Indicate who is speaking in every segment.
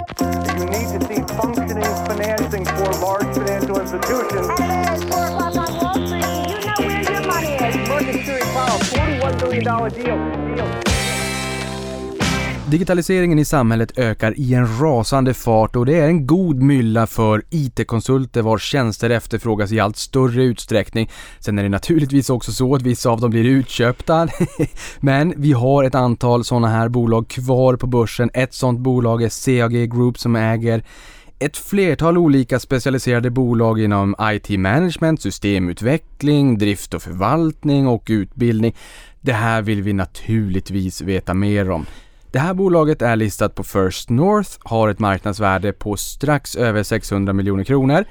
Speaker 1: You need to see functioning financing for large financial institutions.
Speaker 2: It's 4 o'clock on Wall Street. You know where your money is.
Speaker 1: Market Security Powell, $41 billion deal. deal.
Speaker 3: Digitaliseringen i samhället ökar i en rasande fart och det är en god mylla för IT-konsulter vars tjänster efterfrågas i allt större utsträckning. Sen är det naturligtvis också så att vissa av dem blir utköpta. Men vi har ett antal sådana här bolag kvar på börsen. Ett sådant bolag är CAG Group som äger ett flertal olika specialiserade bolag inom IT-management, systemutveckling, drift och förvaltning och utbildning. Det här vill vi naturligtvis veta mer om. Det här bolaget är listat på First North, har ett marknadsvärde på strax över 600 miljoner kronor.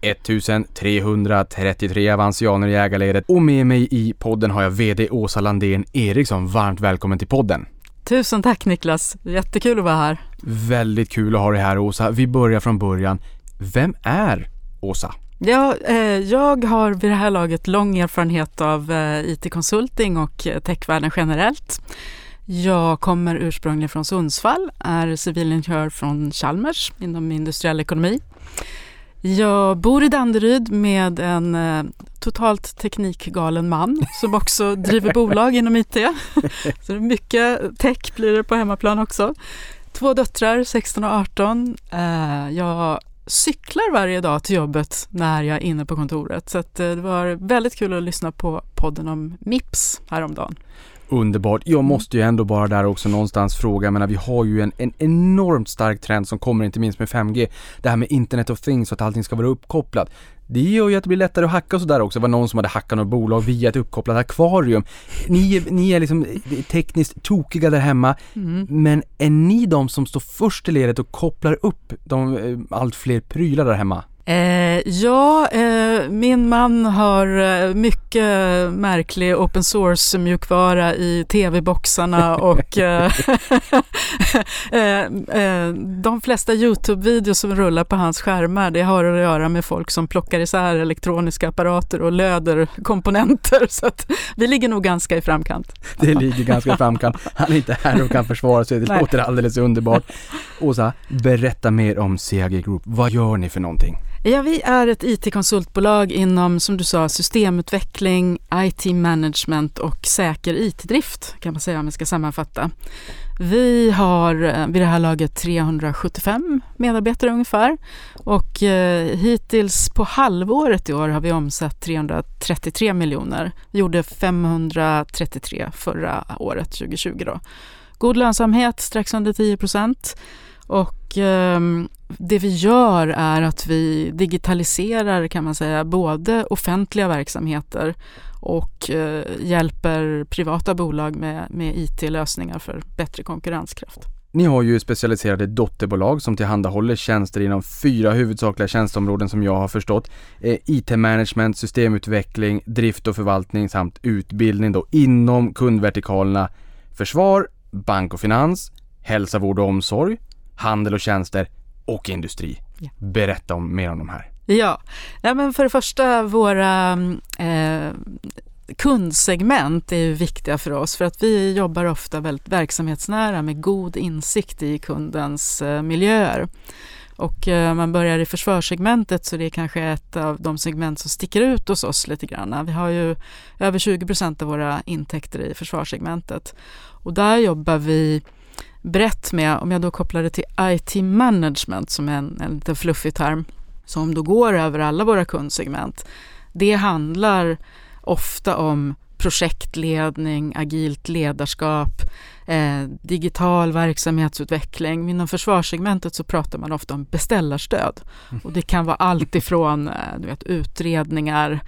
Speaker 3: 1333 avansianer i ägarledet och med mig i podden har jag VD Åsa Landén Eriksson. Varmt välkommen till podden!
Speaker 4: Tusen tack Niklas, jättekul att vara här.
Speaker 3: Väldigt kul att ha dig här Åsa. Vi börjar från början. Vem är Åsa?
Speaker 4: Ja, eh, jag har vid det här laget lång erfarenhet av eh, IT-konsulting och eh, techvärlden generellt. Jag kommer ursprungligen från Sundsvall, är civilingenjör från Chalmers inom industriell ekonomi. Jag bor i Danderyd med en eh, totalt teknikgalen man som också driver bolag inom IT. Så mycket tech blir det på hemmaplan också. Två döttrar, 16 och 18. Eh, jag cyklar varje dag till jobbet när jag är inne på kontoret. Så att, eh, det var väldigt kul att lyssna på podden om Mips häromdagen.
Speaker 3: Underbart. Jag måste ju ändå bara där också någonstans fråga, menar vi har ju en, en enormt stark trend som kommer inte minst med 5G. Det här med Internet of Things och att allting ska vara uppkopplat. Det gör ju att det blir lättare att hacka och sådär också. Det var någon som hade hackat något bolag via ett uppkopplat akvarium. Ni, är- ni är liksom tekniskt tokiga där hemma,
Speaker 4: Mm.
Speaker 3: men är ni de som står först i ledet och kopplar upp de eh, allt fler prylar där hemma?
Speaker 4: Eh, ja, eh, min man har eh, mycket märklig open source mjukvara i tv-boxarna och eh, eh, eh, de flesta Youtube-videos som rullar på hans skärmar det har att göra med folk som plockar isär elektroniska apparater och löder komponenter så att vi ligger nog ganska i framkant.
Speaker 3: Det ligger ganska i framkant. Han är inte här och kan försvara sig. Det
Speaker 4: Nej.
Speaker 3: låter alldeles underbart. Åsa, berätta mer om CAG Group. Vad gör ni för någonting?
Speaker 4: Ja, vi är ett IT-konsultbolag inom, som du sa, systemutveckling, IT-management och säker IT-drift kan man säga om jag ska sammanfatta. Vi har eh, vid det här laget 375 medarbetare ungefär och eh, hittills på halvåret i år har vi omsatt 333 miljoner. Vi gjorde 533 förra året, 2020 då. God lönsamhet, strax under 10 procent. Och ehm, det vi gör är att vi digitaliserar kan man säga både offentliga verksamheter och eh, hjälper privata bolag med, med IT-lösningar för bättre konkurrenskraft.
Speaker 3: Ni har ju specialiserade dotterbolag som tillhandahåller tjänster inom fyra huvudsakliga tjänsteområden som jag har förstått. Eh, IT-management, systemutveckling, drift och förvaltning samt utbildning då inom kundvertikalerna försvar, bank och finans, hälsa, vård och omsorg, handel och tjänster och industri.
Speaker 4: Ja.
Speaker 3: Berätta om mer om de här.
Speaker 4: Ja, ja men för det första våra eh, kundsegment är viktiga för oss för att vi jobbar ofta väldigt verksamhetsnära med god insikt i kundens eh, miljöer. Och eh, man börjar i försvarssegmentet så det är kanske ett av de segment som sticker ut hos oss lite grann. Vi har ju över 20 procent av våra intäkter i försvarssegmentet. Och där jobbar vi brett med, om jag då kopplar det till IT-management som är en, en lite fluffig term, som då går över alla våra kundsegment. Det handlar ofta om projektledning, agilt ledarskap, eh, digital verksamhetsutveckling. Inom försvarssegmentet så pratar man ofta om beställarstöd. Och det kan vara allt ifrån eh, du vet, utredningar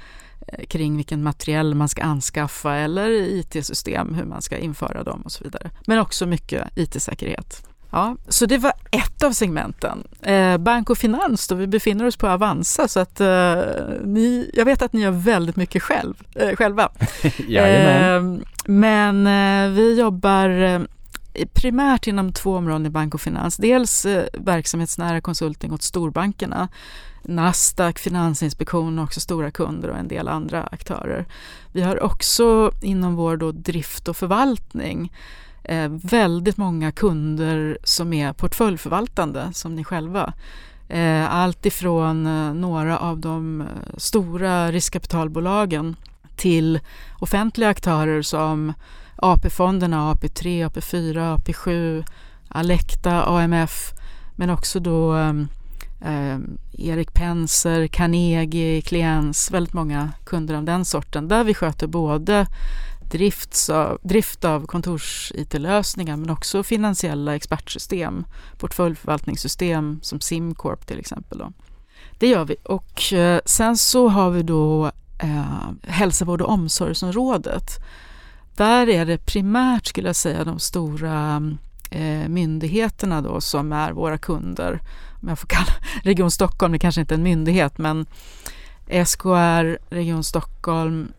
Speaker 4: kring vilken materiell man ska anskaffa eller IT-system, hur man ska införa dem och så vidare. Men också mycket IT-säkerhet. Ja, så det var ett av segmenten. Eh, bank och finans, då vi befinner oss på Avanza så att eh, ni, jag vet att ni gör väldigt mycket själv, eh, själva. Eh, men eh, vi jobbar eh, Eh, primärt inom två områden i bank och finans. Dels eh, verksamhetsnära konsulting åt storbankerna. Nasdaq, Finansinspektionen och också stora kunder och en del andra aktörer. Vi har också inom vår då drift och förvaltning eh, väldigt många kunder som är portföljförvaltande som ni själva. Eh, allt ifrån eh, några av de eh, stora riskkapitalbolagen till offentliga aktörer som AP-fonderna, AP3, AP4, AP7, Alecta, AMF men också då eh, Erik Penser, Carnegie, Kliens, väldigt många kunder av den sorten där vi sköter både drifts av, drift av kontors-IT-lösningar men också finansiella expertsystem, portföljförvaltningssystem som Simcorp till exempel. Då. Det gör vi och eh, sen så har vi då eh, hälsovård och omsorgsområdet. Där är det primärt skulle jag säga de stora eh, myndigheterna då som är våra kunder. Om jag får kalla Region Stockholm, det kanske inte är en myndighet men SKR, Region Stockholm,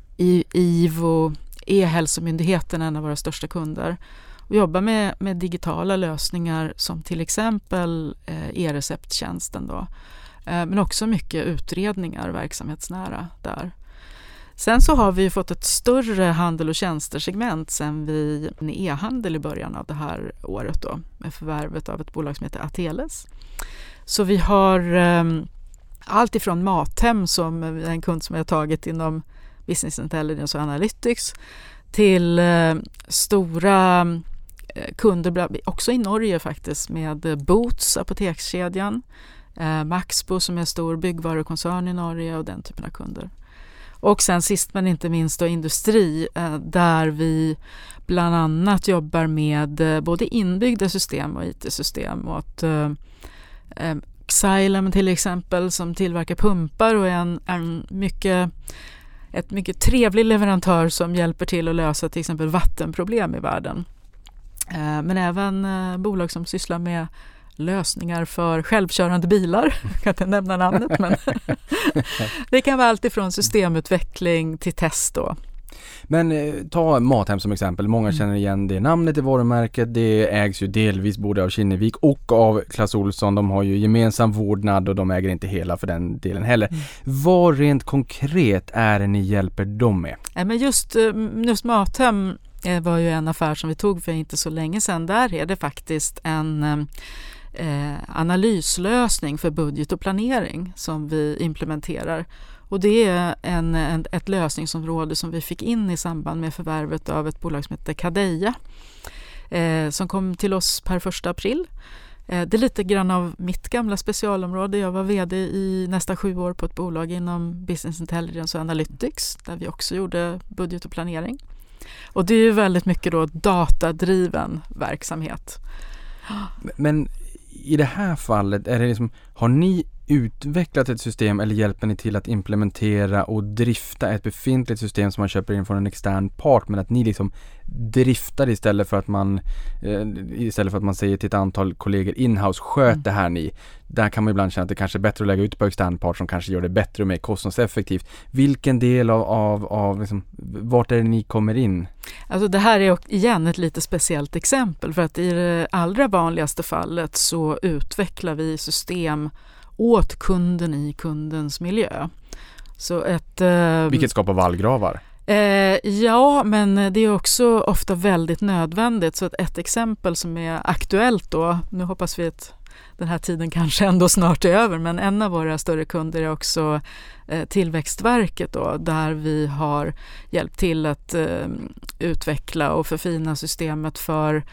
Speaker 4: IVO, E-hälsomyndigheten är en av våra största kunder och jobbar med, med digitala lösningar som till exempel eh, e-recepttjänsten då. Eh, men också mycket utredningar verksamhetsnära där. Sen så har vi fått ett större handel och tjänstersegment sen vi e-handel i början av det här året då med förvärvet av ett bolag som heter Ateles. Så vi har eh, allt ifrån Mathem som är en kund som vi har tagit inom Business Intelligence och Analytics till eh, stora eh, kunder, också i Norge faktiskt, med Boots, apotekskedjan, eh, Maxbo som är en stor byggvarukoncern i Norge och den typen av kunder. Och sen sist men inte minst då industri eh, där vi bland annat jobbar med eh, både inbyggda system och IT-system åt eh, eh, Xylem till exempel som tillverkar pumpar och är en, en mycket ett mycket trevlig leverantör som hjälper till att lösa till exempel vattenproblem i världen. Men även bolag som sysslar med lösningar för självkörande bilar. Jag kan inte nämna namnet men det kan vara allt ifrån systemutveckling till test då.
Speaker 3: Men eh, ta Mathem som exempel. Många mm. känner igen det namnet i varumärket. Det ägs ju delvis både av Kinnevik och av Clas Olsson. De har ju gemensam vårdnad och de äger inte hela för den delen heller. Mm. Vad rent konkret är det ni hjälper dem med?
Speaker 4: Ja, men just, eh, just Mathem eh, var ju en affär som vi tog för inte så länge sedan. Där är det faktiskt en eh, analyslösning för budget och planering som vi implementerar. Och det är en, en, ett lösningsområde som vi fick in i samband med förvärvet av ett bolag som heter Cadeia eh, som kom till oss per första april. Eh, det är lite grann av mitt gamla specialområde. Jag var VD i nästan sju år på ett bolag inom Business Intelligence och Analytics där vi också gjorde budget och planering. Och det är ju väldigt mycket då datadriven verksamhet.
Speaker 3: Men i det här fallet, är det liksom, har ni utvecklat ett system eller hjälper ni till att implementera och drifta ett befintligt system som man köper in från en extern part men att ni liksom driftar istället för att man eh, istället för att man säger till ett antal kollegor inhouse sköt mm. det här ni. Där kan man ibland känna att det kanske är bättre att lägga ut på extern part som kanske gör det bättre och mer kostnadseffektivt. Vilken del av, av, av liksom, vart är det ni kommer in?
Speaker 4: Alltså det här är igen ett lite speciellt exempel för att i det allra vanligaste fallet så utvecklar vi system åt kunden i kundens miljö. Så ett, eh,
Speaker 3: Vilket skapar vallgravar?
Speaker 4: Eh, ja, men det är också ofta väldigt nödvändigt. Så ett, ett exempel som är aktuellt då, nu hoppas vi att den här tiden kanske ändå snart är över, men en av våra större kunder är också eh, Tillväxtverket då, där vi har hjälpt till att eh, utveckla och förfina systemet för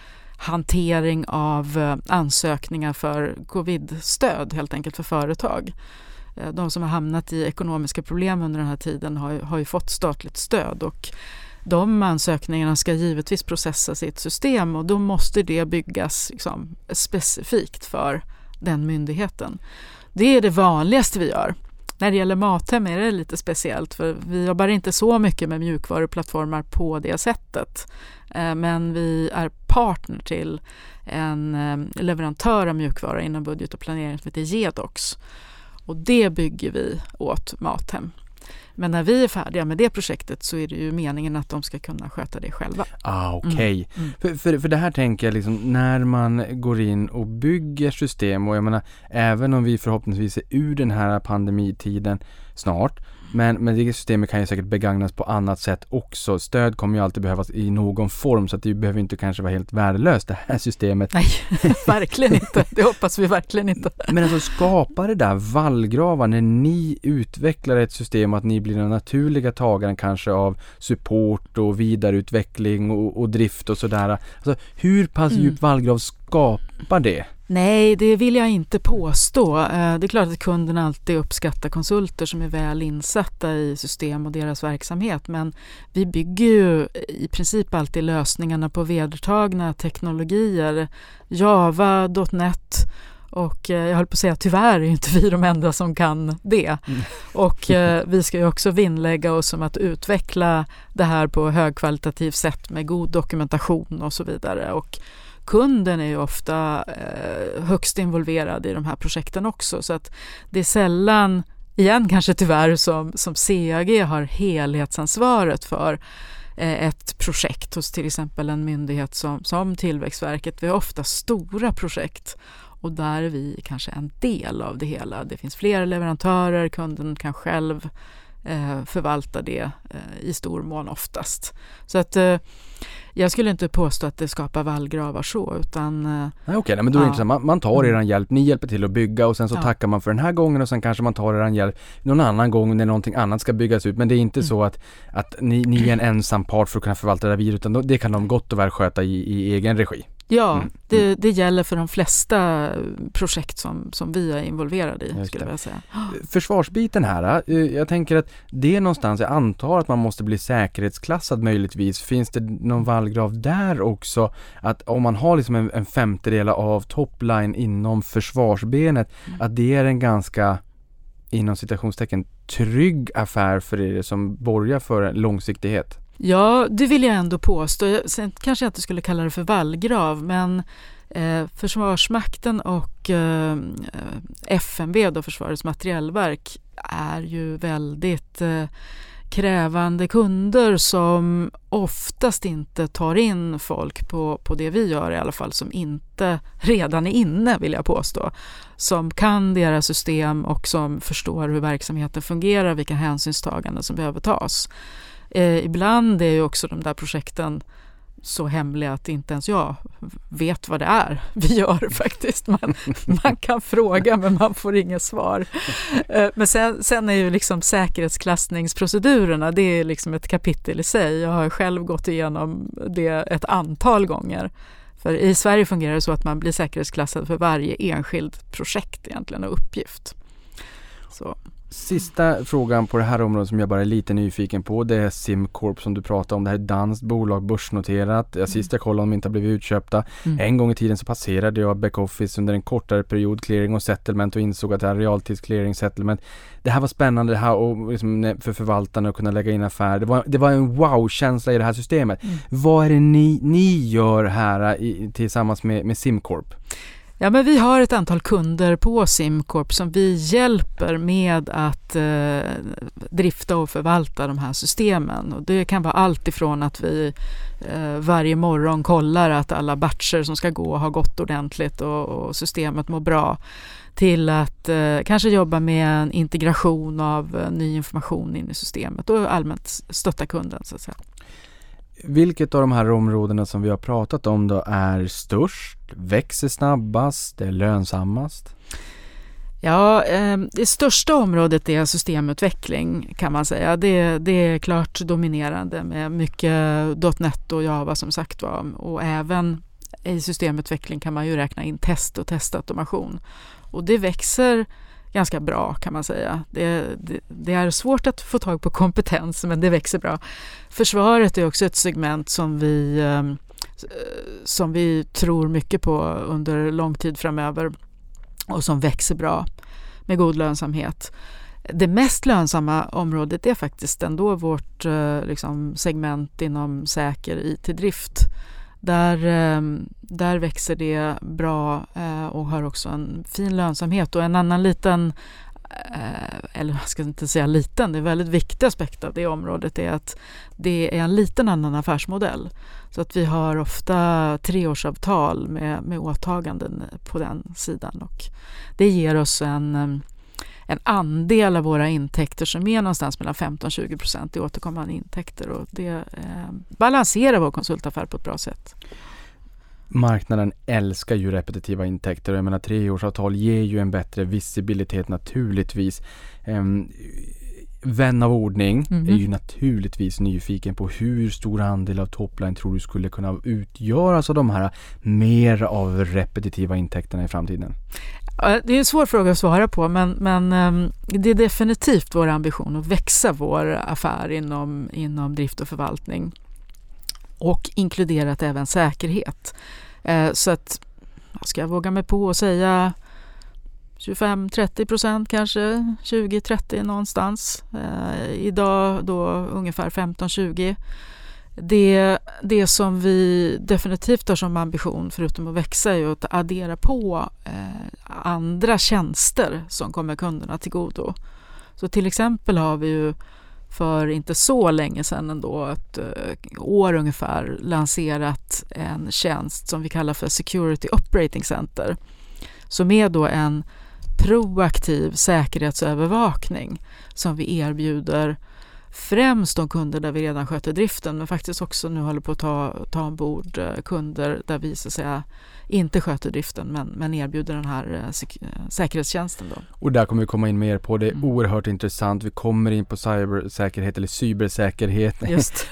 Speaker 4: hantering av eh, ansökningar för covidstöd helt enkelt för företag. Eh, de som har hamnat i ekonomiska problem under den här tiden har, har ju fått statligt stöd och de ansökningarna ska givetvis processas i ett system och då måste det byggas liksom, specifikt för den myndigheten. Det är det vanligaste vi gör. När det gäller Mathem är det lite speciellt för vi jobbar inte så mycket med mjukvaruplattformar på det sättet. Eh, men vi är partner till en eh, leverantör av mjukvara inom budget och planering som heter Gedox. Och det bygger vi åt Mathem. Men när vi är färdiga med det projektet så är det ju meningen att de ska kunna sköta det själva.
Speaker 3: Ah, Okej. Okay. Mm. Mm. För, för, för det här tänker jag liksom när man går in och bygger system och jag menar även om vi förhoppningsvis är ur den här pandemitiden snart. Men, men det systemet kan ju säkert begagnas på annat sätt också. Stöd kommer ju alltid behövas i någon form så att det behöver inte kanske vara helt värdelöst det här systemet.
Speaker 4: Nej, verkligen inte. Det hoppas vi verkligen inte.
Speaker 3: Men alltså skapar det där vallgravar när ni utvecklar ett system att ni blir den naturliga tagaren kanske av support och vidareutveckling och, och drift och sådär. Alltså hur pass
Speaker 4: Mm.
Speaker 3: djup vallgrav skapar det?
Speaker 4: Nej, det vill jag inte påstå. Eh, Det är klart att kunden alltid uppskattar konsulter som är väl insatta i system och deras verksamhet. Men vi bygger ju i princip alltid lösningarna på vedertagna teknologier. Java, .NET och eh, jag höll på att säga tyvärr är inte vi de enda som kan det. Och eh, vi ska ju också vinnlägga oss om att utveckla det här på högkvalitativt sätt med god dokumentation och så vidare. Och kunden är ju ofta eh, högst involverad i de här projekten också så att det är sällan, igen kanske tyvärr, som, som CAG har helhetsansvaret för eh, ett projekt hos till exempel en myndighet som, som Tillväxtverket. Vi har ofta stora projekt och där är vi kanske en del av det hela. Det finns flera leverantörer, kunden kan själv eh, förvalta det eh, i stor mån oftast. Så att eh, jag skulle inte påstå att det skapar vallgravar så utan eh,
Speaker 3: Nej, okej, nej, men då är det
Speaker 4: Ja.
Speaker 3: inte så. Man, man tar eran hjälp, ni hjälper till att bygga och sen så
Speaker 4: Ja.
Speaker 3: tackar man för den här gången och sen kanske man tar eran hjälp någon annan gång när någonting annat ska byggas ut. Men det är inte
Speaker 4: Mm.
Speaker 3: så att, att ni, ni är en ensam part för att kunna förvalta det här vidare utan det kan de gott och väl sköta i, i egen regi.
Speaker 4: Ja,
Speaker 3: Mm.
Speaker 4: det, det gäller för de flesta projekt som, som vi är involverade i skulle jag säga.
Speaker 3: Försvarsbiten här, eh, jag tänker att det är någonstans, jag antar att man måste bli säkerhetsklassad möjligtvis. Finns det någon vallgrav där också? Att om man har liksom en, en femtedel av topline inom försvarsbenet,
Speaker 4: Mm.
Speaker 3: att det är en ganska inom citationstecken trygg affär för er som borgar för långsiktighet.
Speaker 4: Ja, det vill jag ändå påstå. Sen kanske jag inte skulle kalla det för vallgrav, men eh, Försvarsmakten och eh, FMV, då Försvarets materielverk, är ju väldigt eh, krävande kunder som oftast inte tar in folk på, på det vi gör i alla fall, som inte redan är inne vill jag påstå. Som kan deras system och som förstår hur verksamheten fungerar, vilka hänsynstaganden som behöver tas. Eh, ibland är ju också de där projekten så hemliga att inte ens jag vet vad det är vi gör faktiskt. Man, man kan fråga men man får inget svar. Eh, men sen, sen är ju liksom säkerhetsklassningsprocedurerna, det är liksom ett kapitel i sig. Jag har själv gått igenom det ett antal gånger. För i Sverige fungerar det så att man blir säkerhetsklassad för varje enskild projekt egentligen och uppgift. Så.
Speaker 3: Sista frågan på det här området som jag bara är lite nyfiken på det är Simcorp som du pratade om. Det här är danskt bolag, börsnoterat. Jag sist jag kollade om de inte har blivit utköpta.
Speaker 4: Mm.
Speaker 3: En gång i tiden så passerade jag backoffice under en kortare period, clearing och settlement och insåg att det här realtidsclearing settlement. Det här var spännande det här och liksom för förvaltarna att kunna lägga in affärer. Det var, det var en wow-känsla i det här systemet.
Speaker 4: Mm.
Speaker 3: Vad är det ni, ni gör här i, tillsammans med, med Simcorp?
Speaker 4: Ja, men vi har ett antal kunder på Simcorp som vi hjälper med att eh, drifta och förvalta de här systemen. Och det kan vara allt ifrån att vi eh, varje morgon kollar att alla batcher som ska gå har gått ordentligt och, och systemet mår bra till att eh, kanske jobba med en integration av eh, ny information in i systemet och allmänt stötta kunden så att säga.
Speaker 3: Vilket av de här områdena som vi har pratat om då är störst, växer snabbast, är lönsammast?
Speaker 4: Ja, eh, det största området är systemutveckling kan man säga. Det, det är klart dominerande med mycket .NET och Java som sagt var. Och även i systemutveckling kan man ju räkna in test och testautomation. Och det växer ganska bra kan man säga. Det, det, det är svårt att få tag på kompetens men det växer bra. Försvaret är också ett segment som vi, eh, som vi tror mycket på under lång tid framöver och som växer bra med god lönsamhet. Det mest lönsamma området är faktiskt ändå vårt eh, liksom, segment inom säker IT-drift. Där, ehm, där växer det bra eh, och har också en fin lönsamhet. Och en annan liten, Eh, eller jag ska inte säga liten, det är en väldigt viktig aspekt av det området är att det är en liten annan affärsmodell. Så att vi har ofta treårsavtal med, med åtaganden på den sidan och det ger oss en, eh, en andel av våra intäkter som är någonstans mellan 15-20 procent i återkommande intäkter och det eh, balanserar vår konsultaffär på ett bra sätt.
Speaker 3: Marknaden älskar ju repetitiva intäkter och jag menar treårsavtal ger ju en bättre visibilitet naturligtvis. Um, vän av ordning mm. är ju naturligtvis nyfiken på hur stor andel av topline tror du skulle kunna utgöras av de här mer av repetitiva intäkterna i framtiden?
Speaker 4: Det är en svår fråga att svara på men, men ehm, det är definitivt vår ambition att växa vår affär inom, inom drift och förvaltning och inkluderat även säkerhet. Eh, så att, ska jag våga mig på att säga 25-30 procent kanske, 20-30 någonstans. Eh, idag då ungefär 15-20. Det, det som vi definitivt har som ambition, förutom att växa, är att addera på eh, andra tjänster som kommer kunderna till godo. Så till exempel har vi ju för inte så länge sedan ändå, ett eh, år ungefär, lanserat en tjänst som vi kallar för Security Operating Center. Som är då en proaktiv säkerhetsövervakning som vi erbjuder främst de kunder där vi redan sköter driften men faktiskt också nu håller på att ta, ta ombord eh, kunder där vi så att säga inte sköter driften men, men erbjuder den här eh, säk säkerhetstjänsten. Då.
Speaker 3: Och där kommer vi komma in mer på. Det är mm. oerhört intressant. Vi kommer in på cybersäkerhet eller cybersäkerhet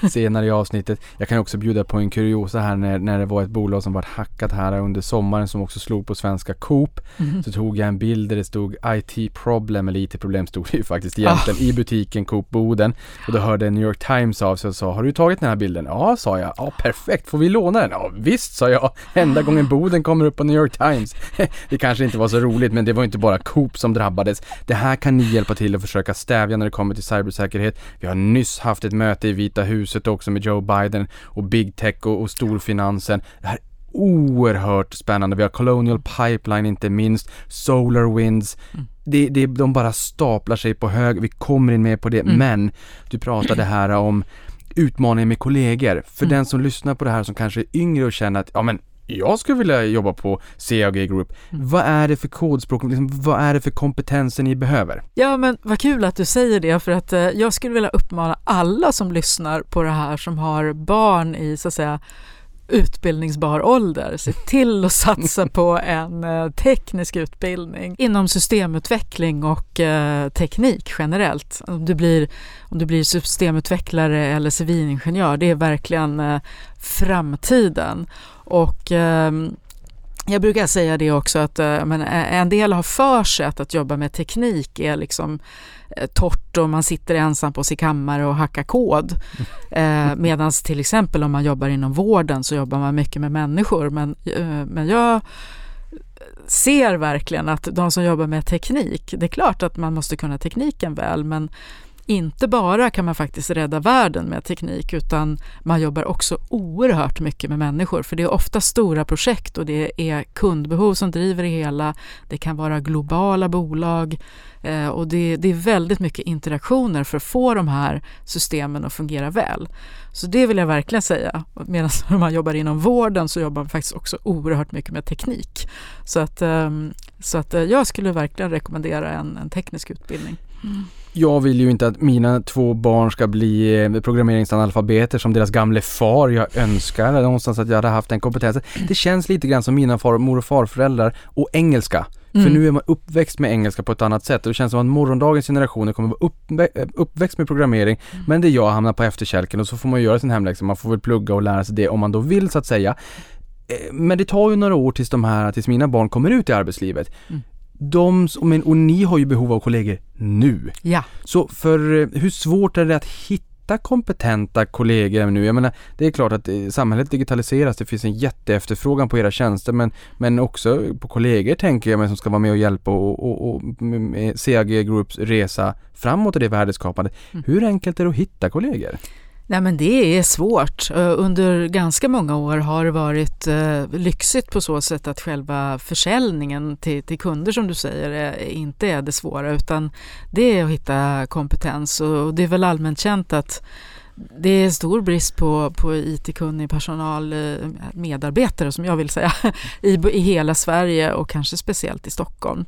Speaker 3: senare i avsnittet. Jag kan också bjuda på en kuriosa här när, när det var ett bolag som var hackat här under sommaren som också slog på svenska Coop. Mm. Så tog jag en bild där det stod IT problem eller IT problem stod det ju faktiskt egentligen ah. i butiken Coop Boden. Och då hörde New York Times av sig och sa Har du tagit den här bilden? Ja, sa jag. Ja, perfekt. Får vi låna den? Ja, visst, sa jag. Enda gången Boden Boden kommer upp på New York Times. det kanske inte var så roligt men det var inte bara Coop som drabbades. Det här kan ni hjälpa till att försöka stävja när det kommer till cybersäkerhet. Vi har nyss haft ett möte i Vita huset också med Joe Biden och Big Tech och, och storfinansen. Det här oerhört spännande. Vi har Colonial Pipeline inte minst, SolarWinds. Mm. Det, det, de bara staplar sig på hög. Vi kommer in mer på det. Mm. Men du pratade här om utmaningen med kollegor. För mm. den som lyssnar på det här som kanske är yngre och känner att ja men jag skulle vilja jobba på CAG Group. Mm. Vad är det för kodspråk, liksom, vad är det för kompetenser ni behöver?
Speaker 4: Ja men vad kul att du säger det för att eh, jag skulle vilja uppmana alla som lyssnar på det här som har barn i så att säga utbildningsbar ålder. Se till att satsa på en eh, teknisk utbildning inom systemutveckling och eh, teknik generellt. Om du, blir, om du blir systemutvecklare eller civilingenjör, det är verkligen eh, framtiden. Och ehm, jag brukar säga det också att men, en del har för sig att, att jobba med teknik är liksom Eh, torrt och man sitter ensam på sin kammare och hackar kod. Eh, Medan till exempel om man jobbar inom vården så jobbar man mycket med människor. Men, eh, men jag ser verkligen att de som jobbar med teknik, det är klart att man måste kunna tekniken väl men inte bara kan man faktiskt rädda världen med teknik utan man jobbar också oerhört mycket med människor för det är ofta stora projekt och det är kundbehov som driver det hela. Det kan vara globala bolag eh, och det, det, är väldigt mycket interaktioner för att få de här systemen att fungera väl. Så det vill jag verkligen säga. Medan man jobbar inom vården så jobbar man faktiskt också oerhört mycket med teknik. Så att, ehm, så att eh, jag skulle verkligen rekommendera en, en teknisk utbildning. Mm.
Speaker 3: Jag vill ju inte att mina två barn ska bli eh, programmeringsanalfabeter som deras gamle far. Jag önskar någonstans att jag hade haft den kompetensen. Det känns lite grann som mina far, mor och farföräldrar och engelska. Mm. För nu är man uppväxt med engelska på ett annat sätt och det känns som att morgondagens generationer kommer vara uppvä eh, uppväxt med programmering mm. men det jag hamnar på efterkälken och så får man göra sin hemläxa, man får väl plugga och lära sig det om man då vill så att säga. Eh, men det tar ju några år tills de här, tills mina barn kommer ut i arbetslivet. Mm de, men, och ni har ju behov av kollegor nu.
Speaker 4: Ja.
Speaker 3: Så för eh, hur svårt är det att hitta kompetenta kollegor nu? Jag menar, det är klart att eh, samhället digitaliseras, det finns en jätteefterfrågan på era tjänster men, men också på kollegor tänker jag, men som ska vara med och hjälpa och, och, och med CAG Groups resa framåt i det värdeskapande. Mm. Hur enkelt är det att hitta kollegor?
Speaker 4: Nej, men det är svårt. Eh, under ganska många år har det varit eh, lyxigt på så sätt att själva försäljningen till, till kunder som du säger är, inte är det svåra utan det är att hitta kompetens och det är väl allmänt känt att det är stor brist på, på IT-kunnig personal, eh, medarbetare som jag vill säga, i, i hela Sverige och kanske speciellt i Stockholm.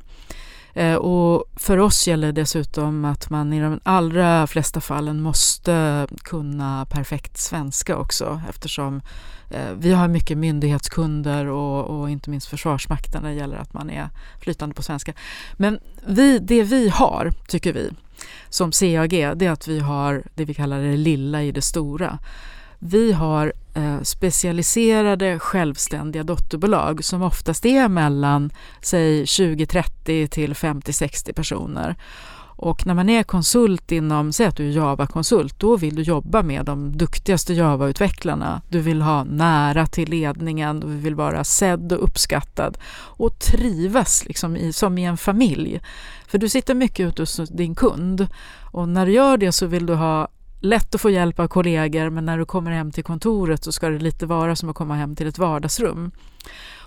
Speaker 4: Eh, och för oss gäller dessutom att man i de allra flesta fallen måste kunna perfekt svenska också eftersom eh, vi har mycket myndighetskunder och, och, inte minst Försvarsmakten när det gäller att man är flytande på svenska. Men vi, det vi har, tycker vi, som CAG, det är att vi har det vi kallar det lilla i det stora. Vi har eh, specialiserade självständiga dotterbolag som oftast är mellan säg 20-30 till 50-60 personer. Och när man är konsult inom, säg att du är Java-konsult, då vill du jobba med de duktigaste Java-utvecklarna. Du vill ha nära till ledningen, du vill vara sedd och uppskattad och trivas liksom i, som i en familj. För du sitter mycket ute hos din kund och när du gör det så vill du ha lätt att få hjälp av kollegor men när du kommer hem till kontoret så ska det lite vara som att komma hem till ett vardagsrum.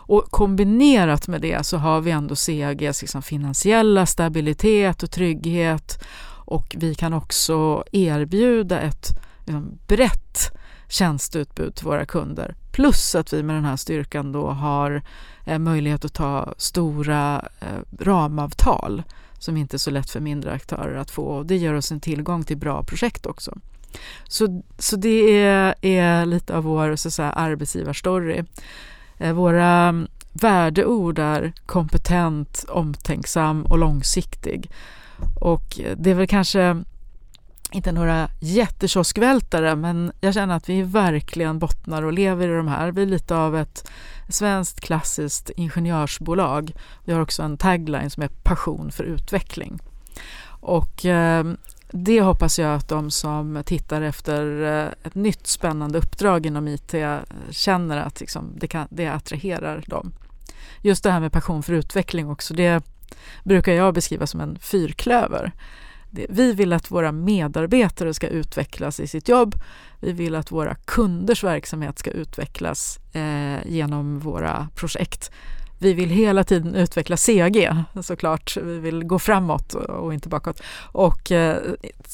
Speaker 4: Och kombinerat med det så har vi ändå CAGs liksom finansiella stabilitet och trygghet och vi kan också erbjuda ett liksom, brett tjänsteutbud till våra kunder. Plus att vi med den här styrkan då har eh, möjlighet att ta stora eh, ramavtal som inte är så lätt för mindre aktörer att få. Och det ger oss en tillgång till bra projekt också. Så, så det är, är lite av vår så att säga, arbetsgivarstory. Eh, våra mm, värdeord är kompetent, omtänksam och långsiktig. Och det är väl kanske inte några jättekioskvältare men jag känner att vi verkligen bottnar och lever i de här. Vi är lite av ett svenskt klassiskt ingenjörsbolag. Vi har också en tagline som är passion för utveckling. Och eh, det hoppas jag att de som tittar efter eh, ett nytt spännande uppdrag inom IT känner att liksom, det, kan, det attraherar dem. Just det här med passion för utveckling också, det brukar jag beskriva som en fyrklöver. Vi vill att våra medarbetare ska utvecklas i sitt jobb. Vi vill att våra kunders verksamhet ska utvecklas eh, genom våra projekt. Vi vill hela tiden utveckla CAG såklart. Vi vill gå framåt och inte bakåt. Och eh,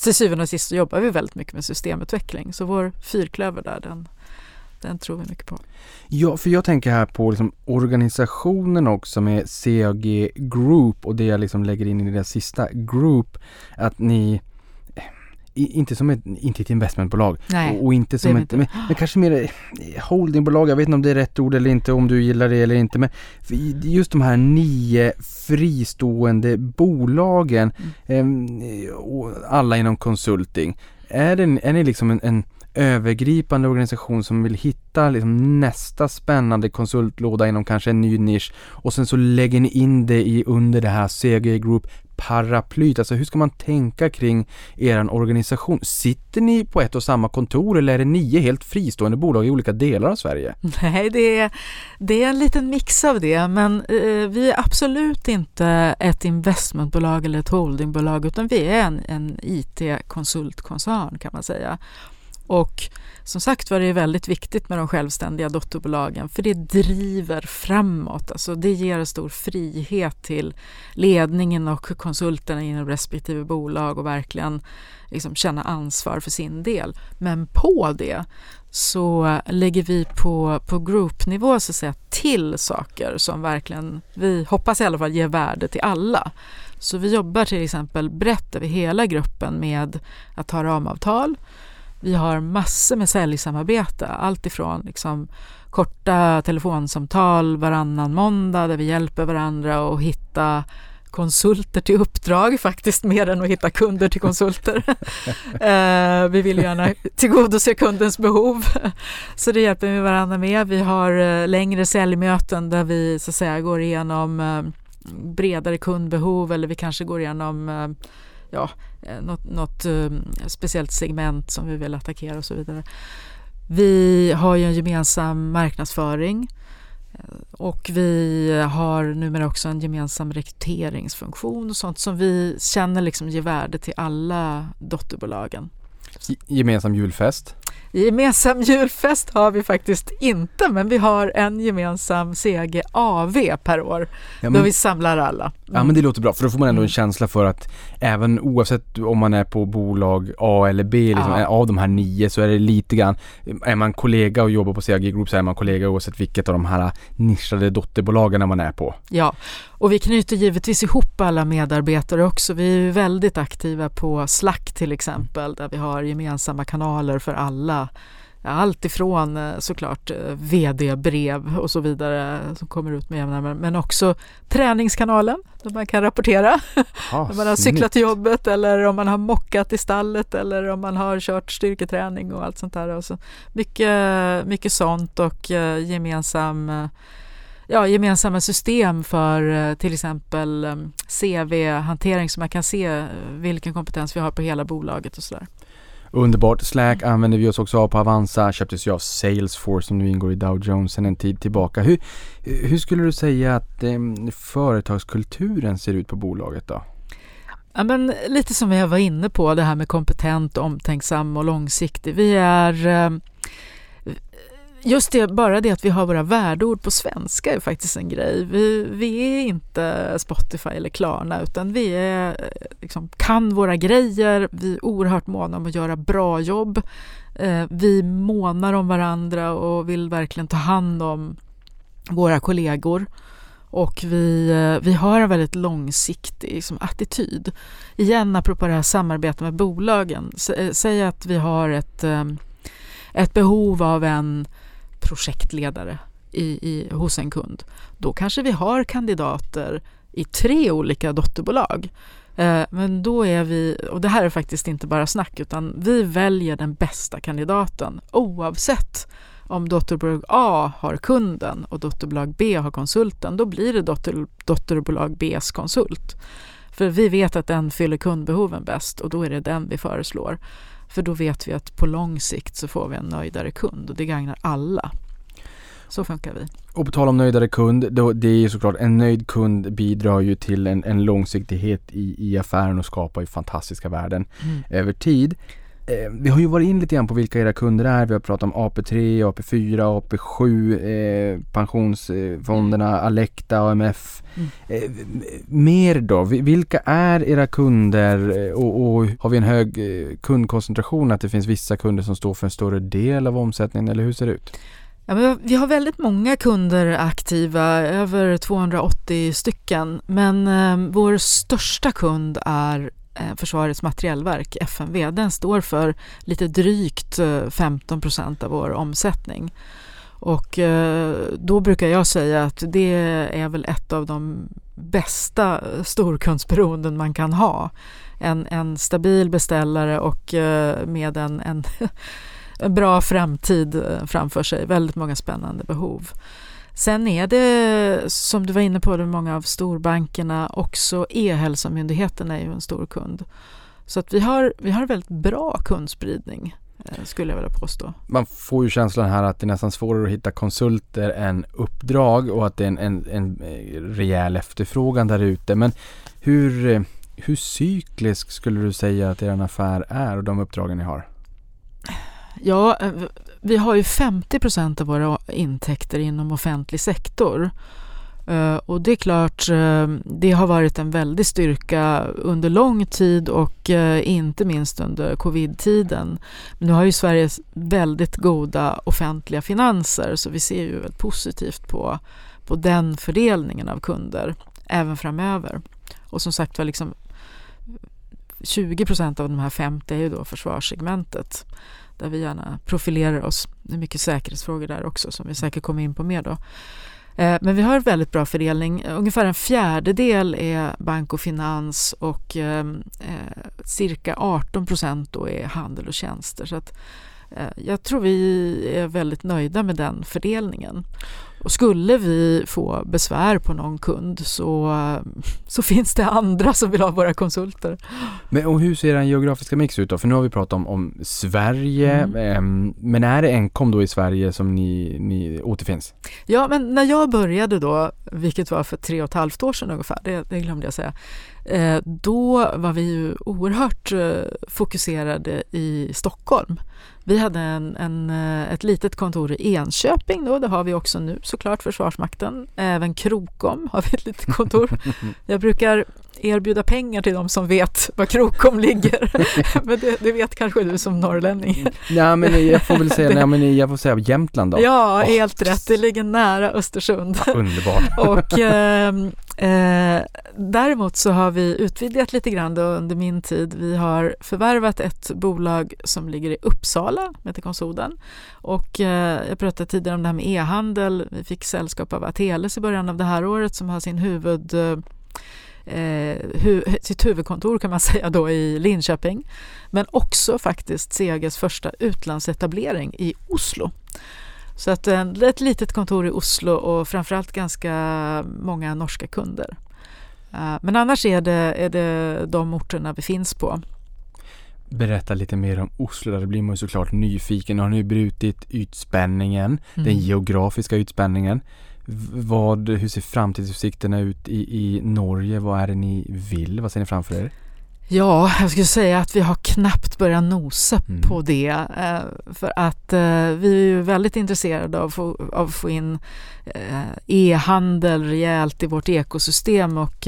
Speaker 4: till syvende och sist så jobbar vi väldigt mycket med systemutveckling. Så vår fyrklöver där, den, den tror vi mycket på.
Speaker 3: Ja, för jag tänker här på liksom organisationen också med CAG Group och det jag liksom lägger in i det sista Group. Att ni inte som ett, inte ett investmentbolag
Speaker 4: Nej,
Speaker 3: och, och inte som ett, men, men, kanske mer holdingbolag, jag vet inte om det är rätt ord eller inte, om du gillar det eller inte, men just de här nio fristående bolagen, mm. eh, alla inom konsulting, är, det, är ni liksom en, en övergripande organisation som vill hitta liksom nästa spännande konsultlåda inom kanske en ny nisch och sen så lägger ni in det i under det här CG Group paraplyt? Alltså hur ska man tänka kring er organisation? Sitter ni på ett och samma kontor eller är det nio helt fristående bolag i olika delar av Sverige?
Speaker 4: Nej, det är, det är en liten mix av det, men eh, vi är absolut inte ett investmentbolag eller ett holdingbolag utan vi är en, en IT-konsultkoncern kan man säga. Och som sagt var det är väldigt viktigt med de självständiga dotterbolagen för det driver framåt. Alltså det ger stor frihet till ledningen och konsulterna inom respektive bolag och verkligen liksom känna ansvar för sin del. Men på det så lägger vi på, på groupnivå så att säga, till saker som verkligen, vi hoppas i alla fall, ger värde till alla. Så vi jobbar till exempel brett över hela gruppen med att ha ramavtal, vi har massor med säljsamarbete, allt ifrån liksom korta telefonsamtal varannan måndag där vi hjälper varandra att hitta konsulter till uppdrag faktiskt mer än att hitta kunder till konsulter. eh, vi vill gärna tillgodose kundens behov så det hjälper vi varandra med. Vi har eh, längre säljmöten där vi så att säga går igenom eh, bredare kundbehov eller vi kanske går igenom eh, ja, Eh, något, något ehm, speciellt segment som vi vill attackera och så vidare. Vi har ju en gemensam marknadsföring eh, och vi har numera också en gemensam rekryteringsfunktion och sånt som vi känner liksom ger värde till alla dotterbolagen.
Speaker 3: Gemensam julfest?
Speaker 4: Gemensam julfest har vi faktiskt inte, men vi har en gemensam CG-AV per år
Speaker 3: Ja,
Speaker 4: då
Speaker 3: men,
Speaker 4: vi samlar alla.
Speaker 3: ja men det låter bra för då får man ändå en
Speaker 4: Mm.
Speaker 3: känsla för att även oavsett om man är på bolag A eller B, liksom,
Speaker 4: Ja.
Speaker 3: av de här nio så är det lite grann, är man kollega och jobbar på CAG Group så är man kollega oavsett vilket av de här nischade dotterbolagen man är på.
Speaker 4: Ja, och vi knyter givetvis ihop alla medarbetare också. Vi är väldigt aktiva på Slack till exempel där vi har gemensamma kanaler för alla. Allt ifrån eh, såklart eh, vd-brev och så vidare som kommer ut med jämna men också träningskanalen där man kan rapportera
Speaker 3: Ja,
Speaker 4: om man har cyklat till jobbet eller om man har mockat i stallet eller om man har kört styrketräning och allt sånt där. Och så mycket, mycket sånt och eh, gemensam, ja, gemensamma system för till exempel CV-hantering så man kan se vilken kompetens vi har på hela bolaget och sådär.
Speaker 3: Underbart. Slack använder vi oss också av på Avanza. Köptes ju av Salesforce som nu ingår i Dow Jones sedan en tid tillbaka. Hur, hur skulle du säga att eh, företagskulturen ser ut på bolaget då?
Speaker 4: Ja, men lite som jag var inne på, det här med kompetent, omtänksam och långsiktig. Vi är... eh, Just det, bara det att vi har våra värdeord på svenska är faktiskt en grej. Vi, vi är inte Spotify eller Klarna utan vi är, eh, liksom, kan våra grejer, vi är oerhört måna om att göra bra jobb. Eh, Vi månar om varandra och vill verkligen ta hand om våra kollegor. Och vi, eh, vi har en väldigt långsiktig liksom, attityd. Igen, apropå det här samarbetet med bolagen. S- eh, Säg att vi har ett, ett behov av en projektledare i, i, hos en kund. Då kanske vi har kandidater i tre olika dotterbolag. Eh, Men då är vi, och det här är faktiskt inte bara snack, utan vi väljer den bästa kandidaten oavsett om dotterbolag A har kunden och dotterbolag B har konsulten, då blir det dotter, dotterbolag Bs konsult. För vi vet att den fyller kundbehoven bäst och då är det den vi föreslår. För då vet vi att på lång sikt så får vi en nöjdare kund och det gagnar alla. Så funkar vi.
Speaker 3: Och på tal om nöjdare kund, då, det är ju såklart en nöjd kund bidrar ju till en, en långsiktighet i, i affären och skapar ju fantastiska värden över tid. Eh, vi har ju varit in lite grann på vilka era kunder är. Vi har pratat om AP3, AP4, AP7, eh, pensionsfonderna, Alecta, AMF.
Speaker 4: Mm.
Speaker 3: Eh, mer då? Vi- Vilka är era kunder eh, och, och har vi en hög eh, kundkoncentration? Att det finns vissa kunder som står för en större del av omsättningen eller hur ser det ut?
Speaker 4: Ja, men vi har väldigt många kunder aktiva, över 280 stycken. Men eh, vår största kund är Eh, försvarets materielverk, FMV. Den står för lite drygt eh, 15 procent av vår omsättning. Och eh, då brukar jag säga att det är väl ett av de bästa storkundsberoenden man kan ha. En, en stabil beställare och med en, en en bra framtid framför sig. Väldigt många spännande behov. Sen är det, som du var inne på, många av storbankerna, också E-hälsomyndigheten är ju en stor kund. Så att vi har, vi har väldigt bra kundspridning, eh, skulle jag vilja påstå.
Speaker 3: Man får ju känslan här att det är nästan svårare att hitta konsulter än uppdrag och att det är en, en, en eh, rejäl efterfrågan där ute. Men hur, eh, hur cyklisk skulle du säga att er affär är och de uppdragen ni har?
Speaker 4: Ja, vi har ju 50 procent av våra intäkter inom offentlig sektor. Eh, och det är klart, eh, det har varit en väldig styrka under lång tid och eh, inte minst under covid-tiden. Nu har ju Sverige väldigt goda offentliga finanser så vi ser ju väldigt positivt på, på den fördelningen av kunder även framöver. Och som sagt var, liksom 20 procent av de här 50 är ju då försvarssegmentet där vi gärna profilerar oss. Det är mycket säkerhetsfrågor där också som vi säkert kommer in på mer då. Eh, men vi har en väldigt bra fördelning. Ungefär en fjärdedel är bank och finans och ehm, eh, cirka 18 procent då är handel och tjänster. Så att, jag tror vi är väldigt nöjda med den fördelningen. Och skulle vi få besvär på någon kund så, så finns det andra som vill ha våra konsulter.
Speaker 3: Men och hur ser den geografiska mix ut då? För nu har vi pratat om, om Sverige,
Speaker 4: Mm.
Speaker 3: ehm, men är det enkom då i Sverige som ni, ni återfinns?
Speaker 4: Ja, men när jag började då, vilket var för tre och ett halvt år sedan ungefär, det, det glömde jag säga, eh, då var vi ju oerhört eh, fokuserade i Stockholm. Vi hade en, en, eh, ett litet kontor i Enköping då, det har vi också nu såklart, Försvarsmakten. Även Krokom har vi ett litet kontor. Jag brukar erbjuda pengar till de som vet var Krokom ligger. men det, det vet kanske du som norrlänning.
Speaker 3: Ja men jag får väl säga, nej, men jag får säga Jämtland då.
Speaker 4: Ja,
Speaker 3: Åh.
Speaker 4: helt rätt. Det ligger nära Östersund.
Speaker 3: Underbart.
Speaker 4: Och eh, eh, däremot så har vi utvidgat lite grann då under min tid. Vi har förvärvat ett bolag som ligger i Uppsala, Uppsala, heter konsoden. Och eh, jag pratade tidigare om det här med e-handel. Vi fick sällskap av Ateles i början av det här året som har sin huvud eh, eh hu sitt huvudkontor kan man säga då i Linköping. Men också faktiskt Seges första utlandsetablering i Oslo. Så att eh, ett litet kontor i Oslo och framförallt ganska många norska kunder. Eh, men annars är det, är det de orterna vi finns på.
Speaker 3: Berätta lite mer om Oslo, där blir man ju såklart nyfiken. Har ni brutit ytspänningen,
Speaker 4: Mm.
Speaker 3: den geografiska ytspänningen? Vad, hur ser framtidsutsikterna ut i, i Norge? Vad är det ni vill? Vad ser ni framför er?
Speaker 4: Ja, jag skulle säga att vi har knappt börjat nosa
Speaker 3: Mm.
Speaker 4: på det. eh, För att eh, vi är ju väldigt intresserade av att få, av att få in eh, e-handel rejält i vårt ekosystem och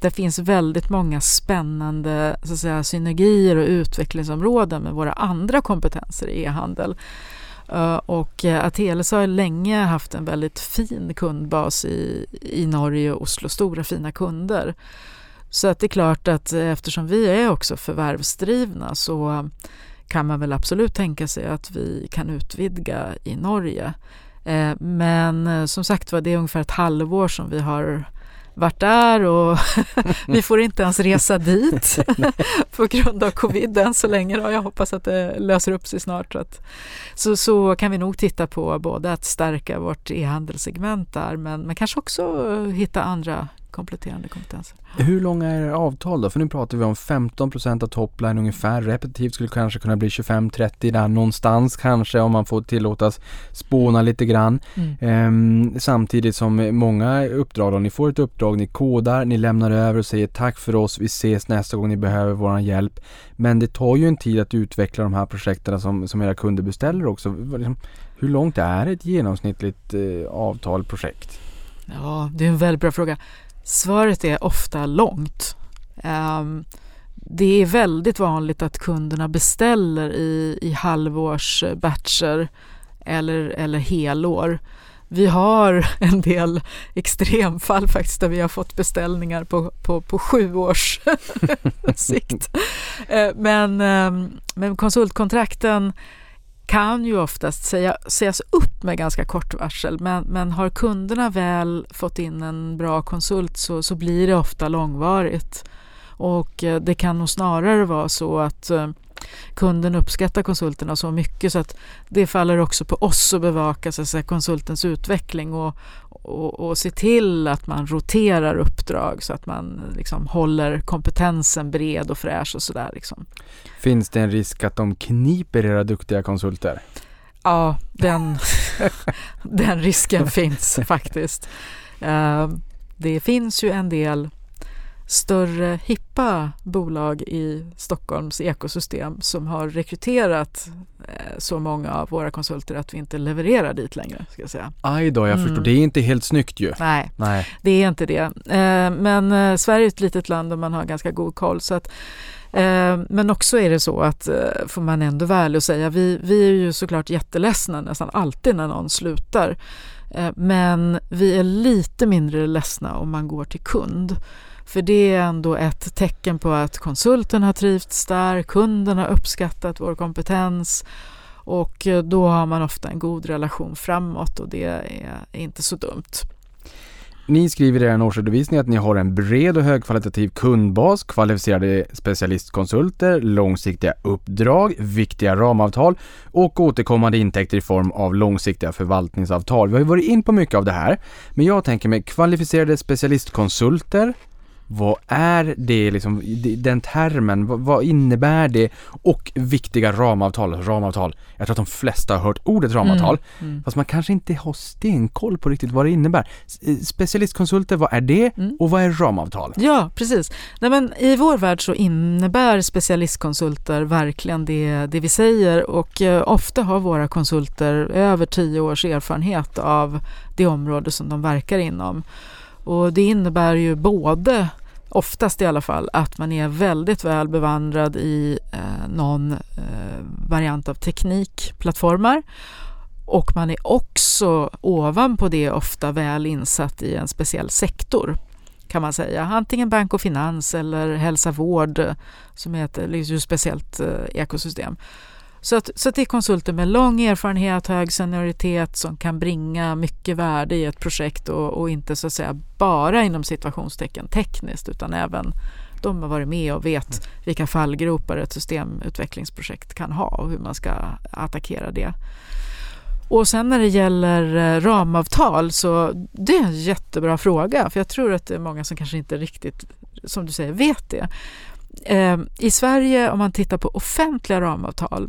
Speaker 4: det finns väldigt många spännande så att säga, synergier och utvecklingsområden med våra andra kompetenser i e-handel. Eh, Och Ateles har länge haft en väldigt fin kundbas i, i Norge och Oslo, stora fina kunder. Så att det är klart att eh, eftersom vi är också förvärvsdrivna så kan man väl absolut tänka sig att vi kan utvidga i Norge. Eh, men eh, som sagt var, det är ungefär ett halvår som vi har varit där och vi får inte ens resa dit på grund av covid än så länge. Då. Jag hoppas att det löser upp sig snart. Så, att, så, så kan vi nog titta på både att stärka vårt e-handelssegment där men, men kanske också hitta andra kompletterande kompetenser.
Speaker 3: Hur långa är era avtal då? För nu pratar vi om 15% av topline ungefär. Repetitivt skulle kanske kunna bli 25-30 där någonstans kanske om man får tillåtas spåna lite grann.
Speaker 4: Mm.
Speaker 3: Ehm, samtidigt som många uppdrag då, ni får ett uppdrag, ni kodar, ni lämnar över och säger tack för oss, vi ses nästa gång ni behöver våran hjälp. Men det tar ju en tid att utveckla de här projekten som, som era kunder beställer också. Liksom, Hur långt är ett genomsnittligt eh, avtal, projekt?
Speaker 4: Ja, det är en väldigt bra fråga. Svaret är ofta långt. Ehm, det är väldigt vanligt att kunderna beställer i, i halvårsbatcher eller, eller helår. Vi har en del extremfall faktiskt där vi har fått beställningar på, på, på sju års sikt. Eh, Men, ehm, men konsultkontrakten kan ju oftast säga, sägas upp med ganska kort varsel men, men har kunderna väl fått in en bra konsult så, så blir det ofta långvarigt. Och eh, det kan nog snarare vara så att eh, kunden uppskattar konsulterna så mycket så att det faller också på oss att bevaka så att säga, konsultens utveckling och, och, och se till att man roterar uppdrag så att man liksom håller kompetensen bred och fräsch och sådär. Liksom.
Speaker 3: Finns det en risk att de kniper era duktiga konsulter?
Speaker 4: Ja, den, den risken finns faktiskt. Eh, Det finns ju en del större hippa bolag i Stockholms ekosystem som har rekryterat eh, så många av våra konsulter att vi inte levererar dit längre. Ska jag säga.
Speaker 3: Aj då, jag
Speaker 4: Mm.
Speaker 3: förstår. Det är inte helt snyggt ju.
Speaker 4: Nej,
Speaker 3: Nej.
Speaker 4: det är inte det. Eh, Men eh, Sverige är ett litet land och man har ganska god koll. Så att, men också är det så att, får man ändå ärlig och säga, vi, vi är ju såklart jätteledsna nästan alltid när någon slutar. Men vi är lite mindre ledsna om man går till kund. För det är ändå ett tecken på att konsulten har trivts där, kunden har uppskattat vår kompetens och eh, då har man ofta en god relation framåt och det är inte så dumt.
Speaker 3: Ni skriver i er årsredovisning att ni har en bred och högkvalitativ kundbas, kvalificerade specialistkonsulter, långsiktiga uppdrag, viktiga ramavtal och återkommande intäkter i form av långsiktiga förvaltningsavtal. Vi har ju varit in på mycket av det här, men jag tänker mig kvalificerade specialistkonsulter, vad är det liksom, den termen, vad, vad innebär det? Och viktiga ramavtal, ramavtal. Jag tror att de flesta har hört ordet ramavtal,
Speaker 4: Mm, mm.
Speaker 3: fast man kanske inte har stenkoll på riktigt vad det innebär. S- Specialistkonsulter, vad är det?
Speaker 4: Mm.
Speaker 3: Och vad är ramavtal?
Speaker 4: Ja, precis. Nej, men I vår värld så innebär specialistkonsulter verkligen det, det vi säger och eh, ofta har våra konsulter över tio års erfarenhet av det område som de verkar inom. Och det innebär ju både, oftast i alla fall, att man är väldigt väl bevandrad i eh, någon eh, variant av teknikplattformar och man är också ovanpå det ofta väl insatt i en speciell sektor kan man säga. Antingen bank och finans eller hälsa vård som är ett liksom, speciellt eh, ekosystem. Så att, så att det är konsulter med lång erfarenhet, hög senioritet som kan bringa mycket värde i ett projekt och, och inte så att säga bara inom situationstecken tekniskt utan även de har varit med och vet vilka fallgropar ett systemutvecklingsprojekt kan ha och hur man ska attackera det. Och sen när det gäller eh, ramavtal så det är en jättebra fråga för jag tror att det är många som kanske inte riktigt, som du säger, vet det. Eh, I Sverige om man tittar på offentliga ramavtal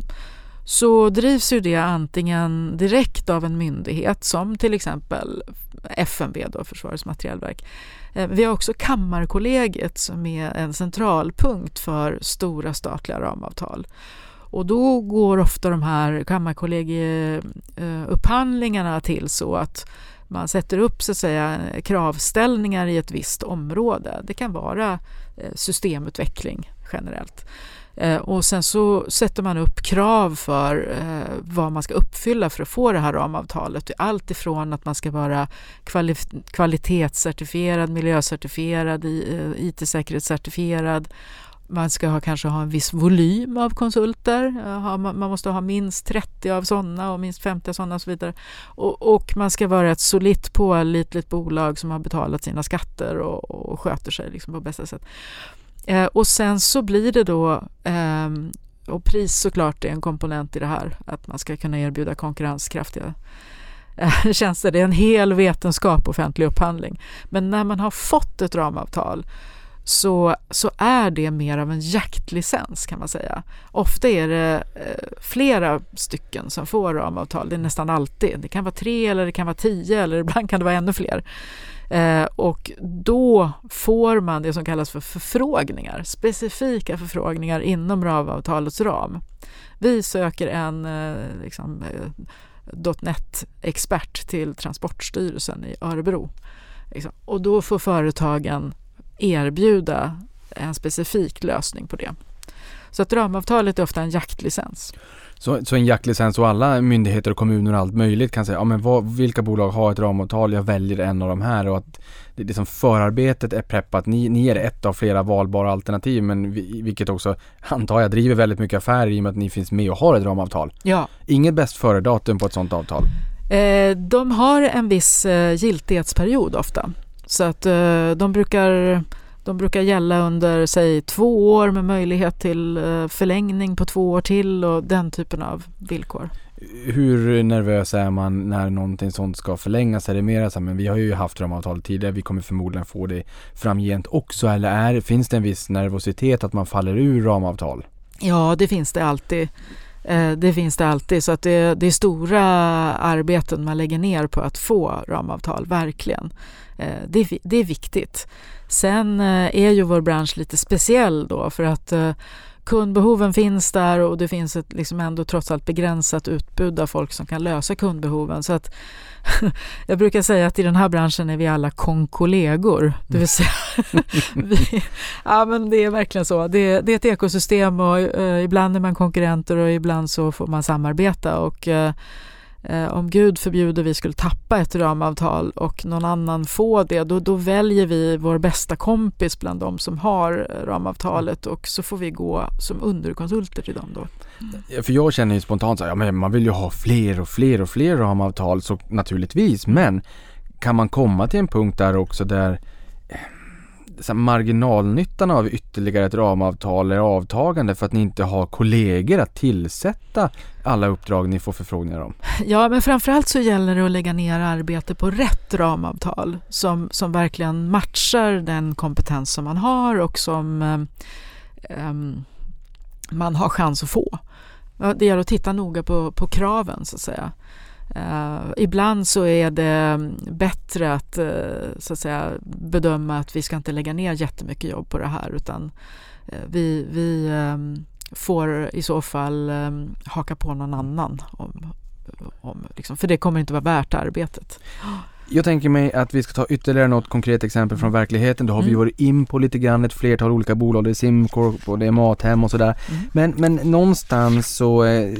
Speaker 4: så drivs ju det antingen direkt av en myndighet som till exempel FMV, då, Försvarets materielverk. Eh, Vi har också Kammarkollegiet som är en centralpunkt för stora statliga ramavtal. Och då går ofta de här kammarkollegieupphandlingarna eh, till så att man sätter upp så att säga, kravställningar i ett visst område. Det kan vara eh, systemutveckling generellt. Eh, och sen så sätter man upp krav för eh, vad man ska uppfylla för att få det här ramavtalet. Allt ifrån att man ska vara kvali- kvalitetscertifierad, miljöcertifierad, IT-säkerhetscertifierad. Man ska ha, kanske ha en viss volym av konsulter. Eh, man måste ha minst 30 av sådana och minst 50 av sådana och så vidare. Och, och man ska vara ett solitt pålitligt bolag som har betalat sina skatter och, och sköter sig liksom på bästa sätt. Eh, och sen så blir det då, eh, och pris såklart är en komponent i det här, att man ska kunna erbjuda konkurrenskraftiga eh, tjänster. Det är en hel vetenskap, offentlig upphandling. Men när man har fått ett ramavtal så, så är det mer av en jaktlicens kan man säga. Ofta är det eh, flera stycken som får ramavtal, det är nästan alltid. Det kan vara tre eller det kan vara tio eller ibland kan det vara ännu fler. Eh, och då får man det som kallas för förfrågningar, specifika förfrågningar inom ramavtalets ram. Vi söker en eh, liksom, eh, .NET-expert till Transportstyrelsen i Örebro. Liksom. Och då får företagen erbjuda en specifik lösning på det. Så att ramavtalet är ofta en jaktlicens.
Speaker 3: Så, så en jaktlicens och alla myndigheter och kommuner och allt möjligt kan säga, ja men vad, vilka bolag har ett ramavtal, jag väljer en av de här och att det, det som förarbetet är preppat, ni, ni är ett av flera valbara alternativ men vi, vilket också antar jag driver väldigt mycket affärer i och med att ni finns med och har ett ramavtal.
Speaker 4: Ja,
Speaker 3: Inget bäst före-datum på ett sådant avtal.
Speaker 4: Eh, de har en viss eh, giltighetsperiod ofta. Så att eh, de, brukar, de brukar gälla under, säg två år med möjlighet till eh, förlängning på två år till och den typen av villkor.
Speaker 3: Hur nervös är man när någonting sånt ska förlängas? Är det mera så här, men vi har ju haft ramavtal tidigare, vi kommer förmodligen få det framgent också eller är, finns det en viss nervositet att man faller ur ramavtal?
Speaker 4: Ja, det finns det alltid. Eh, Det finns det alltid. Så att det, det är stora arbeten man lägger ner på att få ramavtal, verkligen. Eh, det är, det är viktigt. Sen eh, är ju vår bransch lite speciell då för att eh, kundbehoven finns där och det finns ett liksom ändå trots allt begränsat utbud av folk som kan lösa kundbehoven. Så att jag brukar säga att i den här branschen är vi alla konkollegor. Det vill säga, vi, ja men det är verkligen så. Det, det är ett ekosystem och eh, ibland är man konkurrenter och ibland så får man samarbeta och eh, Eh, om Gud förbjuder vi skulle tappa ett ramavtal och någon annan får det, då, då väljer vi vår bästa kompis bland de som har ramavtalet och så får vi gå som underkonsulter till dem då.
Speaker 3: Mm. För jag känner ju spontant så här, ja men man vill ju ha fler och fler och fler ramavtal så naturligtvis men kan man komma till en punkt där också där så här, marginalnyttan av ytterligare ett ramavtal är avtagande för att ni inte har kollegor att tillsätta alla uppdrag ni får förfrågningar om?
Speaker 4: Ja, men framförallt så gäller det att lägga ner arbete på rätt ramavtal som, som verkligen matchar den kompetens som man har och som eh, man har chans att få. Det gäller att titta noga på, på kraven så att säga. Uh, ibland så är det mm, bättre att, uh, så att säga, bedöma att vi ska inte lägga ner jättemycket jobb på det här utan uh, vi, vi um, får i så fall um, haka på någon annan. Om, om, liksom, för det kommer inte vara värt arbetet.
Speaker 3: Jag tänker mig att vi ska ta ytterligare något konkret exempel från verkligheten. Då har vi
Speaker 4: Mm.
Speaker 3: varit in på lite grann ett flertal olika bolag. Det är Simcorp och det är Mathem och sådär.
Speaker 4: Mm.
Speaker 3: Men, men någonstans så eh,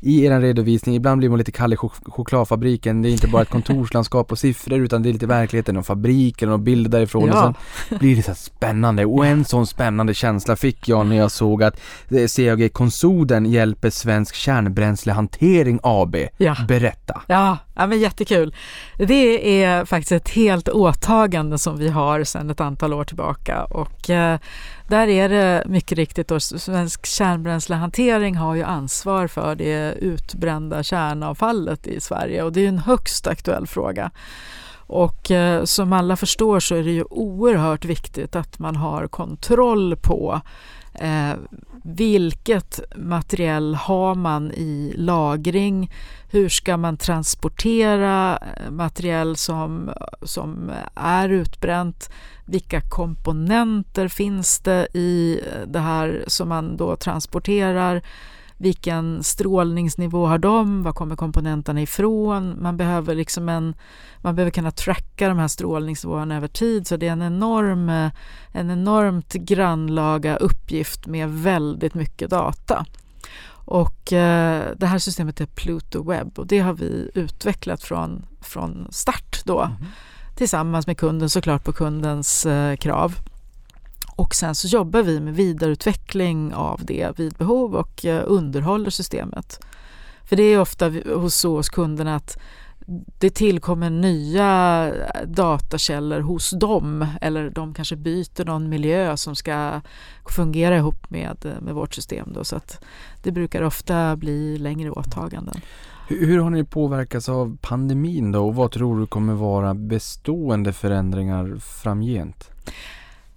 Speaker 3: i er redovisning, ibland blir man lite kall i chok- chokladfabriken. Det är inte bara ett kontorslandskap och siffror utan det är lite verkligheten och fabriken och bilder därifrån. Och
Speaker 4: Ja.
Speaker 3: sen blir det så spännande. Och en sån spännande känsla fick jag när jag såg att eh, CAG Konsoden hjälper Svensk Kärnbränslehantering AB.
Speaker 4: Ja.
Speaker 3: Berätta.
Speaker 4: Ja, ja, men jättekul. Det är faktiskt ett helt åtagande som vi har sedan ett antal år tillbaka och eh, där är det mycket riktigt då, Svensk kärnbränslehantering har ju ansvar för det utbrända kärnavfallet i Sverige och det är en högst aktuell fråga. Och eh, som alla förstår så är det ju oerhört viktigt att man har kontroll på eh, vilket materiell har man i lagring? Hur ska man transportera eh, materiell som, som är utbränt? Vilka komponenter finns det i eh, det här som man då transporterar? Vilken strålningsnivå har de? Var kommer komponenterna ifrån? Man behöver, liksom en, man behöver kunna tracka de här strålningsnivåerna över tid så det är en, enorm, en enormt grannlaga uppgift med väldigt mycket data. Och eh, det här systemet är Pluto Web och det har vi utvecklat från, från start då tillsammans med kunden såklart på kundens eh, krav. Och sen så jobbar vi med vidareutveckling av det vid behov och eh, underhåller systemet. För det är ofta hos, så hos kunderna att det tillkommer nya eh, datakällor hos dem eller de kanske byter någon miljö som ska fungera ihop med, eh, med vårt system. Då, så att det brukar ofta bli längre åtaganden.
Speaker 3: Hur, hur har ni påverkats av pandemin då och vad tror du kommer vara bestående förändringar framgent?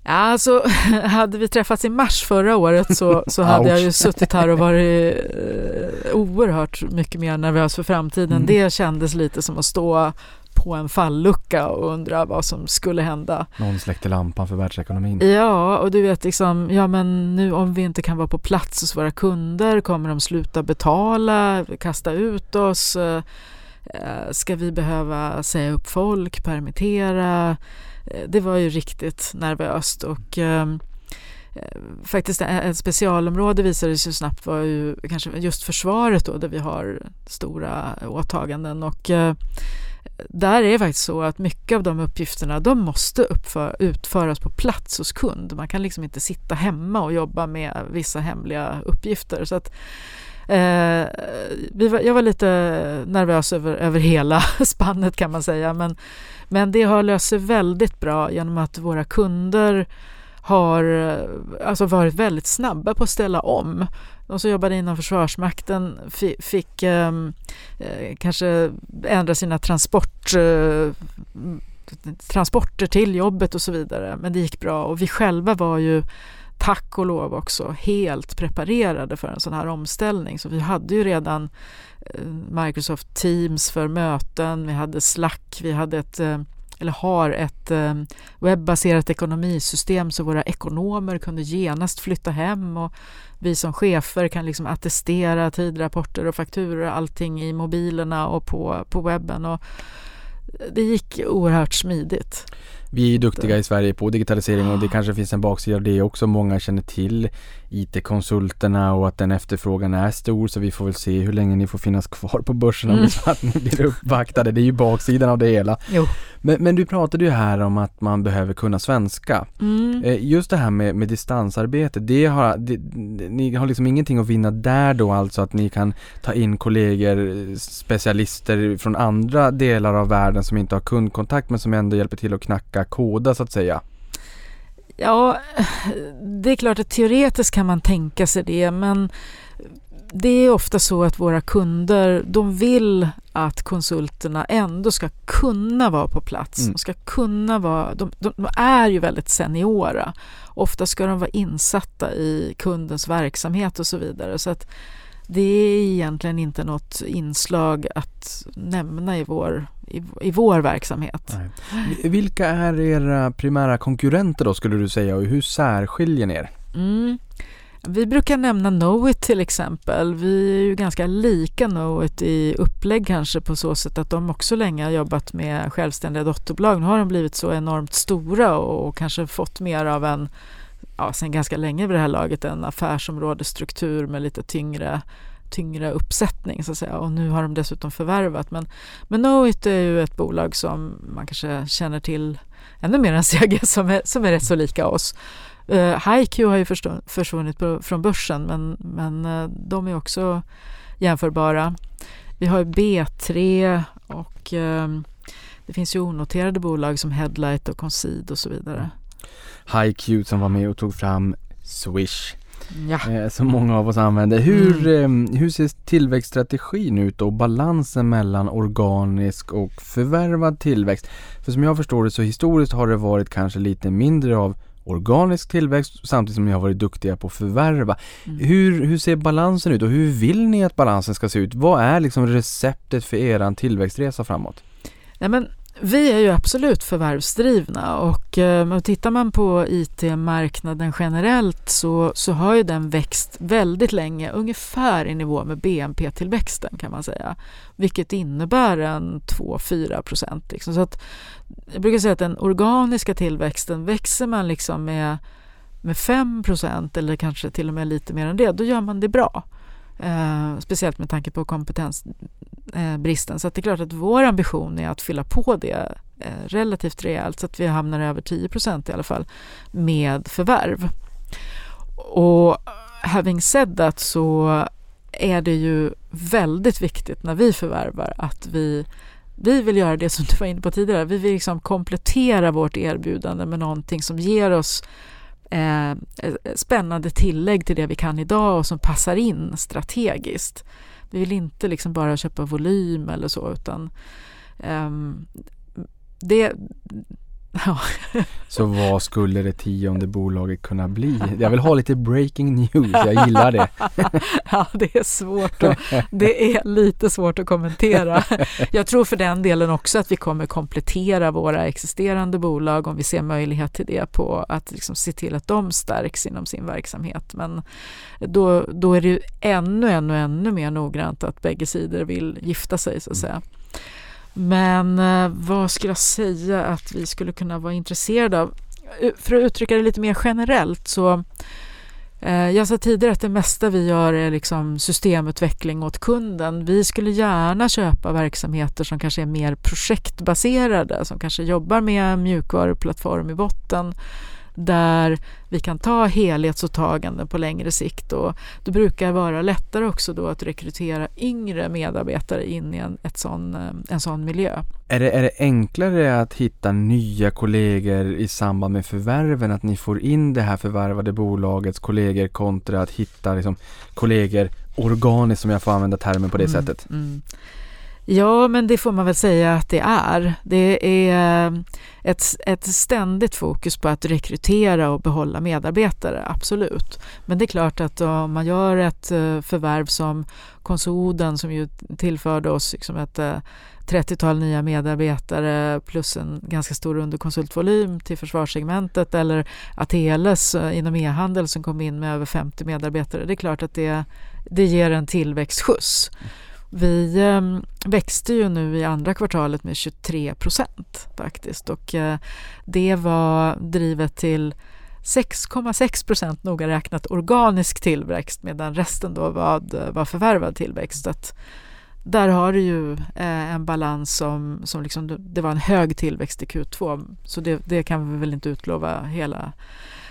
Speaker 4: Ja, alltså, hade vi träffats i mars förra året så, så hade jag ju suttit här och varit eh, oerhört mycket mer nervös för framtiden.
Speaker 3: Mm.
Speaker 4: Det kändes lite som att stå på en fallucka och undra vad som skulle hända.
Speaker 3: Någon släckte lampan för världsekonomin.
Speaker 4: Ja, och du vet liksom, ja men nu om vi inte kan vara på plats hos våra kunder, kommer de sluta betala, kasta ut oss? Eh, eh, Ska vi behöva säga upp folk, permittera? Eh, det var ju riktigt nervöst och ehm, eh, faktiskt ett ett specialområde visade sig snabbt var ju kanske just försvaret då där vi har stora åtaganden och eh, där är det faktiskt så att mycket av de uppgifterna de måste uppför, utföras på plats hos kund. Man kan liksom inte sitta hemma och jobba med vissa hemliga uppgifter. Så att, eh, vi var, jag var lite nervös över, över hela spannet kan man säga men, men det har löst sig väldigt bra genom att våra kunder har alltså varit väldigt snabba på att ställa om. De som jobbade inom Försvarsmakten fick ehm, eh, kanske ändra sina transport, eh, transporter till jobbet och så vidare. Men det gick bra och vi själva var ju tack och lov också helt preparerade för en sån här omställning. Så vi hade ju redan eh, Eh, Microsoft Teams för möten, vi hade Slack, vi hade ett eh, eller har ett eh, webbaserat ekonomisystem så våra ekonomer kunde genast flytta hem och vi som chefer kan liksom attestera tidrapporter och fakturor och allting i mobilerna och på, på webben. Och det gick oerhört smidigt.
Speaker 3: Vi är duktiga i Sverige på digitalisering och det kanske finns en baksida av det också. Många känner till IT-konsulterna och att den efterfrågan är stor så vi får väl se hur länge ni får finnas kvar på börsen om så att ni blir uppvaktade. Det är ju baksidan av det hela. Men, men du pratade ju här om att man behöver kunna svenska.
Speaker 4: Mm.
Speaker 3: Eh, Just det här med, med distansarbete, det har, det, ni har liksom ingenting att vinna där då alltså att ni kan ta in kollegor, specialister från andra delar av världen som inte har kundkontakt men som ändå hjälper till att knacka koda så att säga.
Speaker 4: Ja, det är klart att teoretiskt kan man tänka sig det men det är ofta så att våra kunder de vill att konsulterna ändå ska kunna vara på plats.
Speaker 3: Mm.
Speaker 4: De, ska kunna vara, de, de, är ju väldigt seniora. Ofta ska de vara insatta i kundens verksamhet och så vidare. Så att det är egentligen inte något inslag att nämna i vår, i, i vår verksamhet.
Speaker 3: Vilka är era primära konkurrenter då skulle du säga och hur särskiljer ni er?
Speaker 4: Mm. Vi brukar nämna Knowit till exempel. Vi är ju ganska lika Knowit i upplägg kanske på så sätt att de också länge har jobbat med självständiga dotterbolag. Nu har de blivit så enormt stora och kanske fått mer av en, ja sen ganska länge vid det här laget, en affärsområdesstruktur med lite tyngre tyngre uppsättning så att säga och nu har de dessutom förvärvat men, men Knowit är ju ett bolag som man kanske känner till ännu mer än CG som är, som är rätt så lika oss. Eh, uh, HiQ har ju förstå- försvunnit på, från börsen men, men uh, de är också jämförbara. Vi har ju B3 och uh, det finns ju onoterade bolag som Headlight och Concede och så vidare.
Speaker 3: HiQ som var med och tog fram Swish
Speaker 4: Ja.
Speaker 3: eh, som många av oss använder. Hur, eh, hur ser tillväxtstrategin ut och balansen mellan organisk och förvärvad tillväxt? För som jag förstår det så historiskt har det varit kanske lite mindre av organisk tillväxt samtidigt som ni har varit duktiga på att förvärva.
Speaker 4: Mm.
Speaker 3: Hur, hur ser balansen ut och hur vill ni att balansen ska se ut? Vad är liksom receptet för eran tillväxtresa framåt?
Speaker 4: Nej, men vi är ju absolut förvärvsdrivna och eh, tittar man på IT-marknaden generellt så, så har ju den växt väldigt länge, ungefär i nivå med BNP-tillväxten kan man säga. Vilket innebär en 2-4 procent. Liksom. Så att, jag brukar säga att den organiska tillväxten, växer man liksom med, med 5 procent eller kanske till och med lite mer än det, då gör man det bra. Eh, speciellt med tanke på kompetensbristen. Eh, så att det är klart att vår ambition är att fylla på det eh, relativt rejält så att vi hamnar över 10 i alla fall med förvärv. Och having said that så är det ju väldigt viktigt när vi förvärvar att vi vi vill göra det som du var inne på tidigare. Vi vill liksom komplettera vårt erbjudande med någonting som ger oss Eh, eh, spännande tillägg till det vi kan idag och som passar in strategiskt. Vi vill inte liksom bara köpa volym eller så utan eh, det... Ja.
Speaker 3: Så vad skulle det tionde bolaget kunna bli? Jag vill ha lite breaking news, jag gillar det.
Speaker 4: ja, det är svårt att, det är lite svårt att kommentera. Jag tror för den delen också att vi kommer komplettera våra existerande bolag om vi ser möjlighet till det på att liksom se till att de stärks inom sin verksamhet. Men då, då är det ju ännu, ännu, ännu mer noggrant att bägge sidor vill gifta sig så att säga. Men eh, vad skulle jag säga att vi skulle kunna vara intresserade av? För att uttrycka det lite mer generellt så eh, jag sa tidigare att det mesta vi gör är liksom systemutveckling åt kunden. Vi skulle gärna köpa verksamheter som kanske är mer projektbaserade, som kanske jobbar med mjukvaruplattform i botten där vi kan ta helhetsåtaganden på längre sikt och det brukar vara lättare också då att rekrytera yngre medarbetare in i en, ett sån, eh, en sån miljö.
Speaker 3: Är det, är det enklare att hitta nya kollegor i samband med förvärven? Att ni får in det här förvärvade bolagets kollegor kontra att hitta liksom, kollegor organiskt, som jag får använda termen på det
Speaker 4: Mm,
Speaker 3: sättet?
Speaker 4: Mm. Ja, men det får man väl säga att det är. Det är eh, ett, ett ständigt fokus på att rekrytera och behålla medarbetare, absolut. Men det är klart att om man gör ett eh, förvärv som Konsoden som ju tillförde oss liksom ett eh, 30-tal nya medarbetare plus en ganska stor underkonsultvolym till försvarssegmentet eller Ateles inom e-handel som kom in med över 50 medarbetare. Det är klart att det, det ger en tillväxtskjuts. Vi ehm, växte ju nu i andra kvartalet med 23 procent faktiskt och eh, det var drivet till 6,6 procent noga räknat organisk tillväxt medan resten då var, var förvärvad tillväxt. Så att där har du ju eh, en balans som, som liksom, det var en hög tillväxt i Q2 så det, det kan vi väl inte utlova hela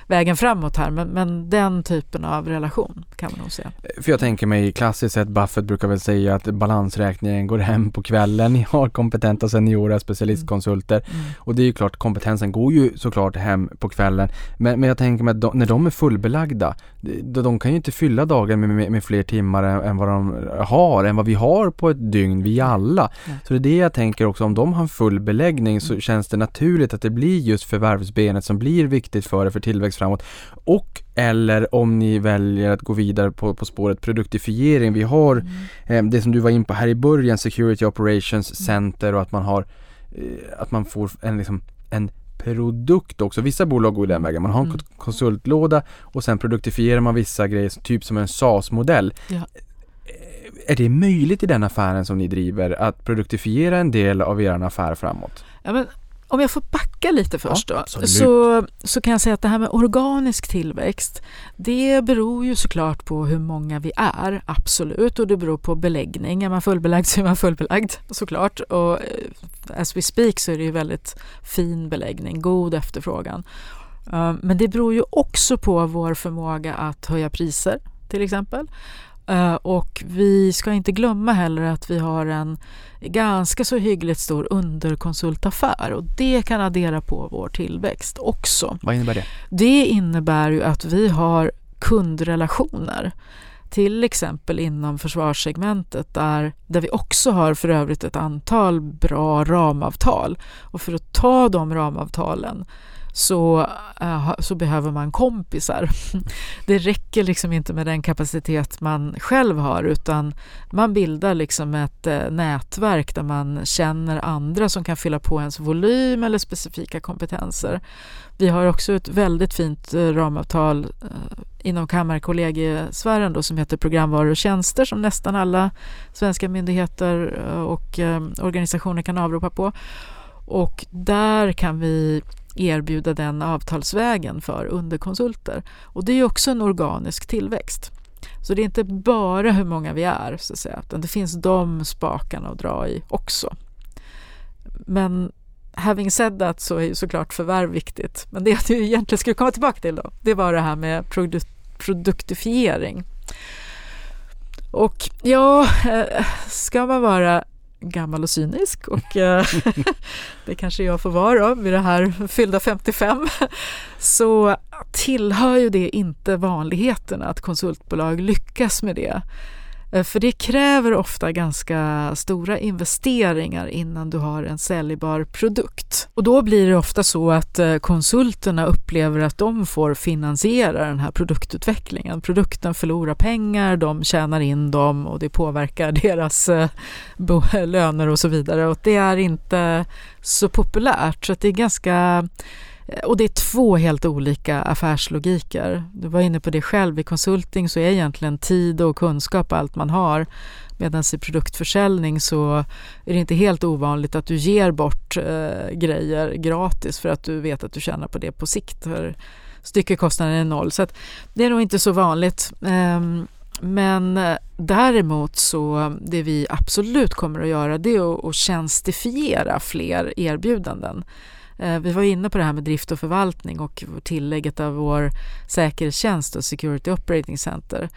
Speaker 4: vägen framåt här men, men den typen av relation kan man nog se.
Speaker 3: För jag tänker mig klassiskt sett Buffett brukar väl säga att balansräkningen går hem på kvällen. Ni har kompetenta seniora specialistkonsulter mm. mm. och det är ju klart kompetensen går ju såklart hem på kvällen. Men, men jag tänker mig att de, när de är fullbelagda, de, de kan ju inte fylla dagen med, med, med, fler timmar än, än, vad de har, än vad vi har på ett dygn, vi alla. Mm. Så det är det jag tänker också, om de har full beläggning så mm. känns det naturligt att det blir just förvärvsbenet som blir viktigt för det för tillväxt framåt. Och eller om ni väljer att gå vidare på, på spåret produktifiering. Vi har mm. eh, det som du var in på här i början, Security Operations mm. Center och att man har eh, att man får en, liksom, en produkt också. Vissa bolag går den vägen. Man har en mm. konsultlåda och sen produktifierar man vissa grejer, typ som en SAS-modell. Ja. Eh, är det möjligt i den affären som ni driver att produktifiera en del av er affär framåt?
Speaker 4: Ja, men om jag får backa lite först ja, då, så, så kan jag säga att det här med organisk tillväxt, det beror ju såklart på hur många vi är, absolut, och det beror på beläggning. Är man fullbelagd så är man fullbelagd såklart. Och eh, as we speak så är det ju väldigt fin beläggning, god efterfrågan. Eh, men det beror ju också på vår förmåga att höja priser till exempel. Eh, och vi ska inte glömma heller att vi har en ganska så hyggligt stor underkonsultaffär och det kan addera på vår tillväxt också.
Speaker 3: Vad innebär det?
Speaker 4: Det innebär ju att vi har kundrelationer till exempel inom försvarssegmentet där, där vi också har för övrigt ett antal bra ramavtal. Och för att ta de ramavtalen så, uh, så behöver man kompisar. Det räcker liksom inte med den kapacitet man själv har utan man bildar liksom ett uh, nätverk där man känner andra som kan fylla på ens volym eller specifika kompetenser. Vi har också ett väldigt fint uh, ramavtal inom Kammarkollegiesfären då, som heter programvaror och tjänster som nästan alla svenska myndigheter och organisationer kan avropa på. Och där kan vi erbjuda den avtalsvägen för underkonsulter. Och det är också en organisk tillväxt. Så det är inte bara hur många vi är, så att säga, utan det finns de spakarna att dra i också. Men having said that så är ju såklart förvärv viktigt. Men det jag egentligen skulle komma tillbaka till då, det var det här med produ produktifiering. Och ja, eh, ska man vara gammal och cynisk och eh, det kanske jag får vara vid det här fyllda 55 så tillhör ju det inte vanligheterna att konsultbolag lyckas med det. Eh, för det kräver ofta ganska stora investeringar innan du har en säljbar produkt. Och då blir det ofta så att eh, konsulterna upplever att de får finansiera den här produktutvecklingen. Produkten förlorar pengar, de tjänar in dem och det påverkar deras eh, löner och så vidare. Och det är inte så populärt så det är ganska Eh, och det är två helt olika affärslogiker. Du var inne på det själv, i konsulting så är egentligen tid och kunskap allt man har. Medan i produktförsäljning så är det inte helt ovanligt att du ger bort eh, grejer gratis för att du vet att du tjänar på det på sikt. För styckekostnaden är noll. Så det är nog inte så vanligt. Ehm, eh, men däremot så det vi absolut kommer att göra det är att, att tjänstifiera fler erbjudanden. Eh, vi var inne på det här med drift och förvaltning och tillägget av vår säkerhetstjänst och Security Operating Center.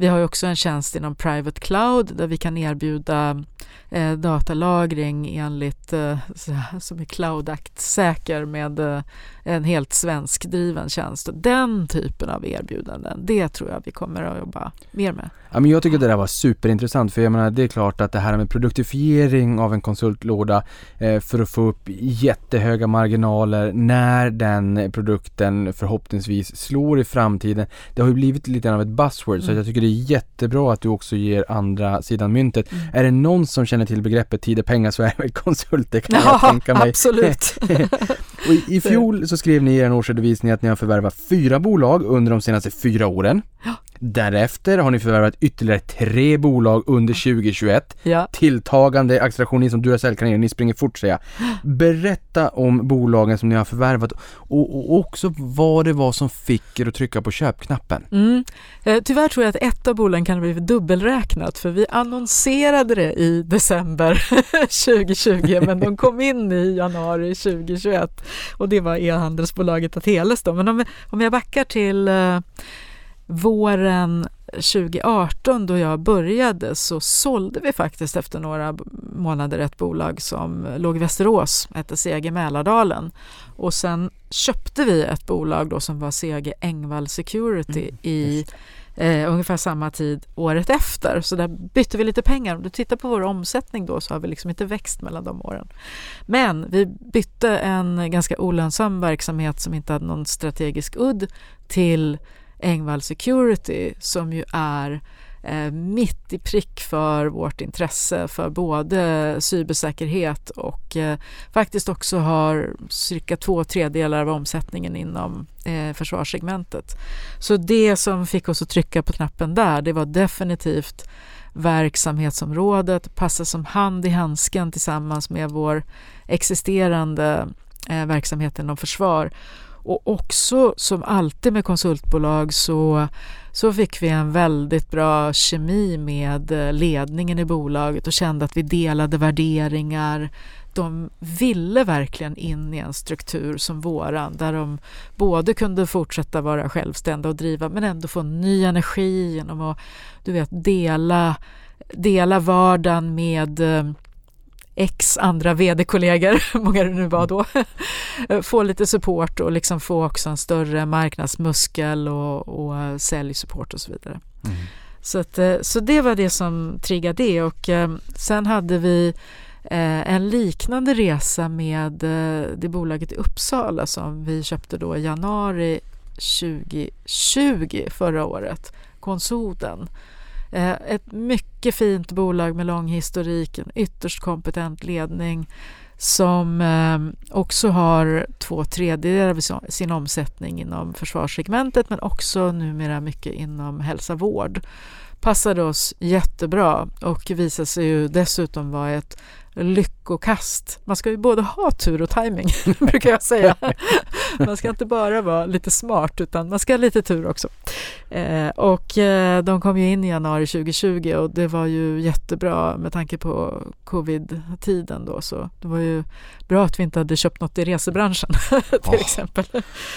Speaker 4: Vi har också en tjänst inom Private Cloud där vi kan erbjuda eh, datalagring enligt, eh, som är Cloud Act-säker med eh, en helt svenskdriven tjänst. Den typen av erbjudanden, det tror jag vi kommer att jobba mer med.
Speaker 3: Ja, men jag tycker det där var superintressant för jag menar det är klart att det här med produktifiering av en konsultlåda eh, för att få upp jättehöga marginaler när den produkten förhoppningsvis slår i framtiden. Det har ju blivit lite av ett buzzword mm. så jag tycker det är jättebra att du också ger andra sidan myntet. Mm. Är det någon som känner till begreppet tid och pengar så är det väl konsulter kan ja, jag tänka mig.
Speaker 4: absolut.
Speaker 3: och i, I fjol så skrev ni i er årsredovisning att ni har förvärvat fyra bolag under de senaste fyra åren. Därefter har ni förvärvat ytterligare tre bolag under 2021.
Speaker 4: Ja.
Speaker 3: Tilltagande acceleration som Duracell kan ge, ni springer fort säger jag. Berätta om bolagen som ni har förvärvat och, och också vad det var som fick er att trycka på köpknappen.
Speaker 4: Mm. Eh, tyvärr tror jag att ett av bolagen kan ha blivit dubbelräknat för vi annonserade det i december 2020 men de kom in i januari 2021 och det var e-handelsbolaget Ateles då. Men om, om jag backar till eh, våren 2018 då jag började så sålde vi faktiskt efter några månader ett bolag som låg i Västerås, hette CG Mälardalen. Och sen köpte vi ett bolag då som var CG Engvall Security
Speaker 3: Mm,
Speaker 4: i eh, ungefär samma tid året efter. Så där bytte vi lite pengar. Om du tittar på vår omsättning då så har vi liksom inte växt mellan de åren. Men vi bytte en ganska olönsam verksamhet som inte hade någon strategisk udd till Engvall Security som ju är eh, mitt i prick för vårt intresse för både cybersäkerhet och eh, faktiskt också har cirka två tredjedelar av omsättningen inom eh, försvarssegmentet. Så det som fick oss att trycka på knappen där, det var definitivt verksamhetsområdet, passa som hand i handsken tillsammans med vår existerande eh, verksamhet inom försvar. Och också som alltid med konsultbolag så, så fick vi en väldigt bra kemi med eh, ledningen i bolaget och kände att vi delade värderingar. De ville verkligen in i en struktur som våran där de både kunde fortsätta vara självständiga och driva men ändå få ny energi genom att du vet, dela, dela vardagen med eh, eh, x andra vd-kollegor, många det nu var då, få lite support och liksom få också en större marknadsmuskel och, och säljsupport och så vidare.
Speaker 3: Mm.
Speaker 4: Så, att, eh, så det var det som triggade det och eh, sen hade vi eh, en liknande resa med det bolaget i Uppsala som vi köpte då i januari 2020 förra året, Konsoden. Eh, ett mycket fint bolag med lång historik, en ytterst kompetent ledning som ehm, också har två tredjedelar av sin omsättning inom försvarssegmentet men också numera mycket inom hälsa och vård. Passade oss jättebra och visade sig ju dessutom vara ett lyckokast. Man ska ju både ha tur och timing brukar jag säga. Man ska inte bara vara lite smart utan man ska ha lite tur också. Eh, och eh, de kom ju in i januari 2020 och det var ju jättebra med tanke på covid-tiden då så det var ju bra att vi inte hade köpt något i resebranschen till
Speaker 3: Oh.
Speaker 4: exempel.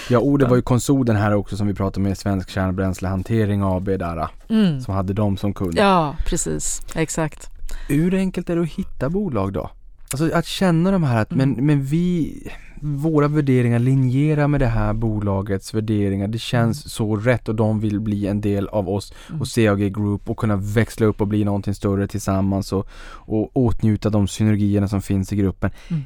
Speaker 3: Ja, och det var ju konsolen här också som vi pratade med Svensk Kärnbränslehantering AB där,
Speaker 4: Mm.
Speaker 3: som hade dem som kund.
Speaker 4: Ja, precis. Exakt.
Speaker 3: Hur enkelt är det att hitta bolag då? Alltså att känna de här att, men, men vi, våra värderingar linjerar med det här bolagets värderingar. Det känns så rätt och de vill bli en del av oss och CAG Group och kunna växla upp och bli någonting större tillsammans och, och åtnjuta de synergierna som finns i gruppen.
Speaker 4: Mm.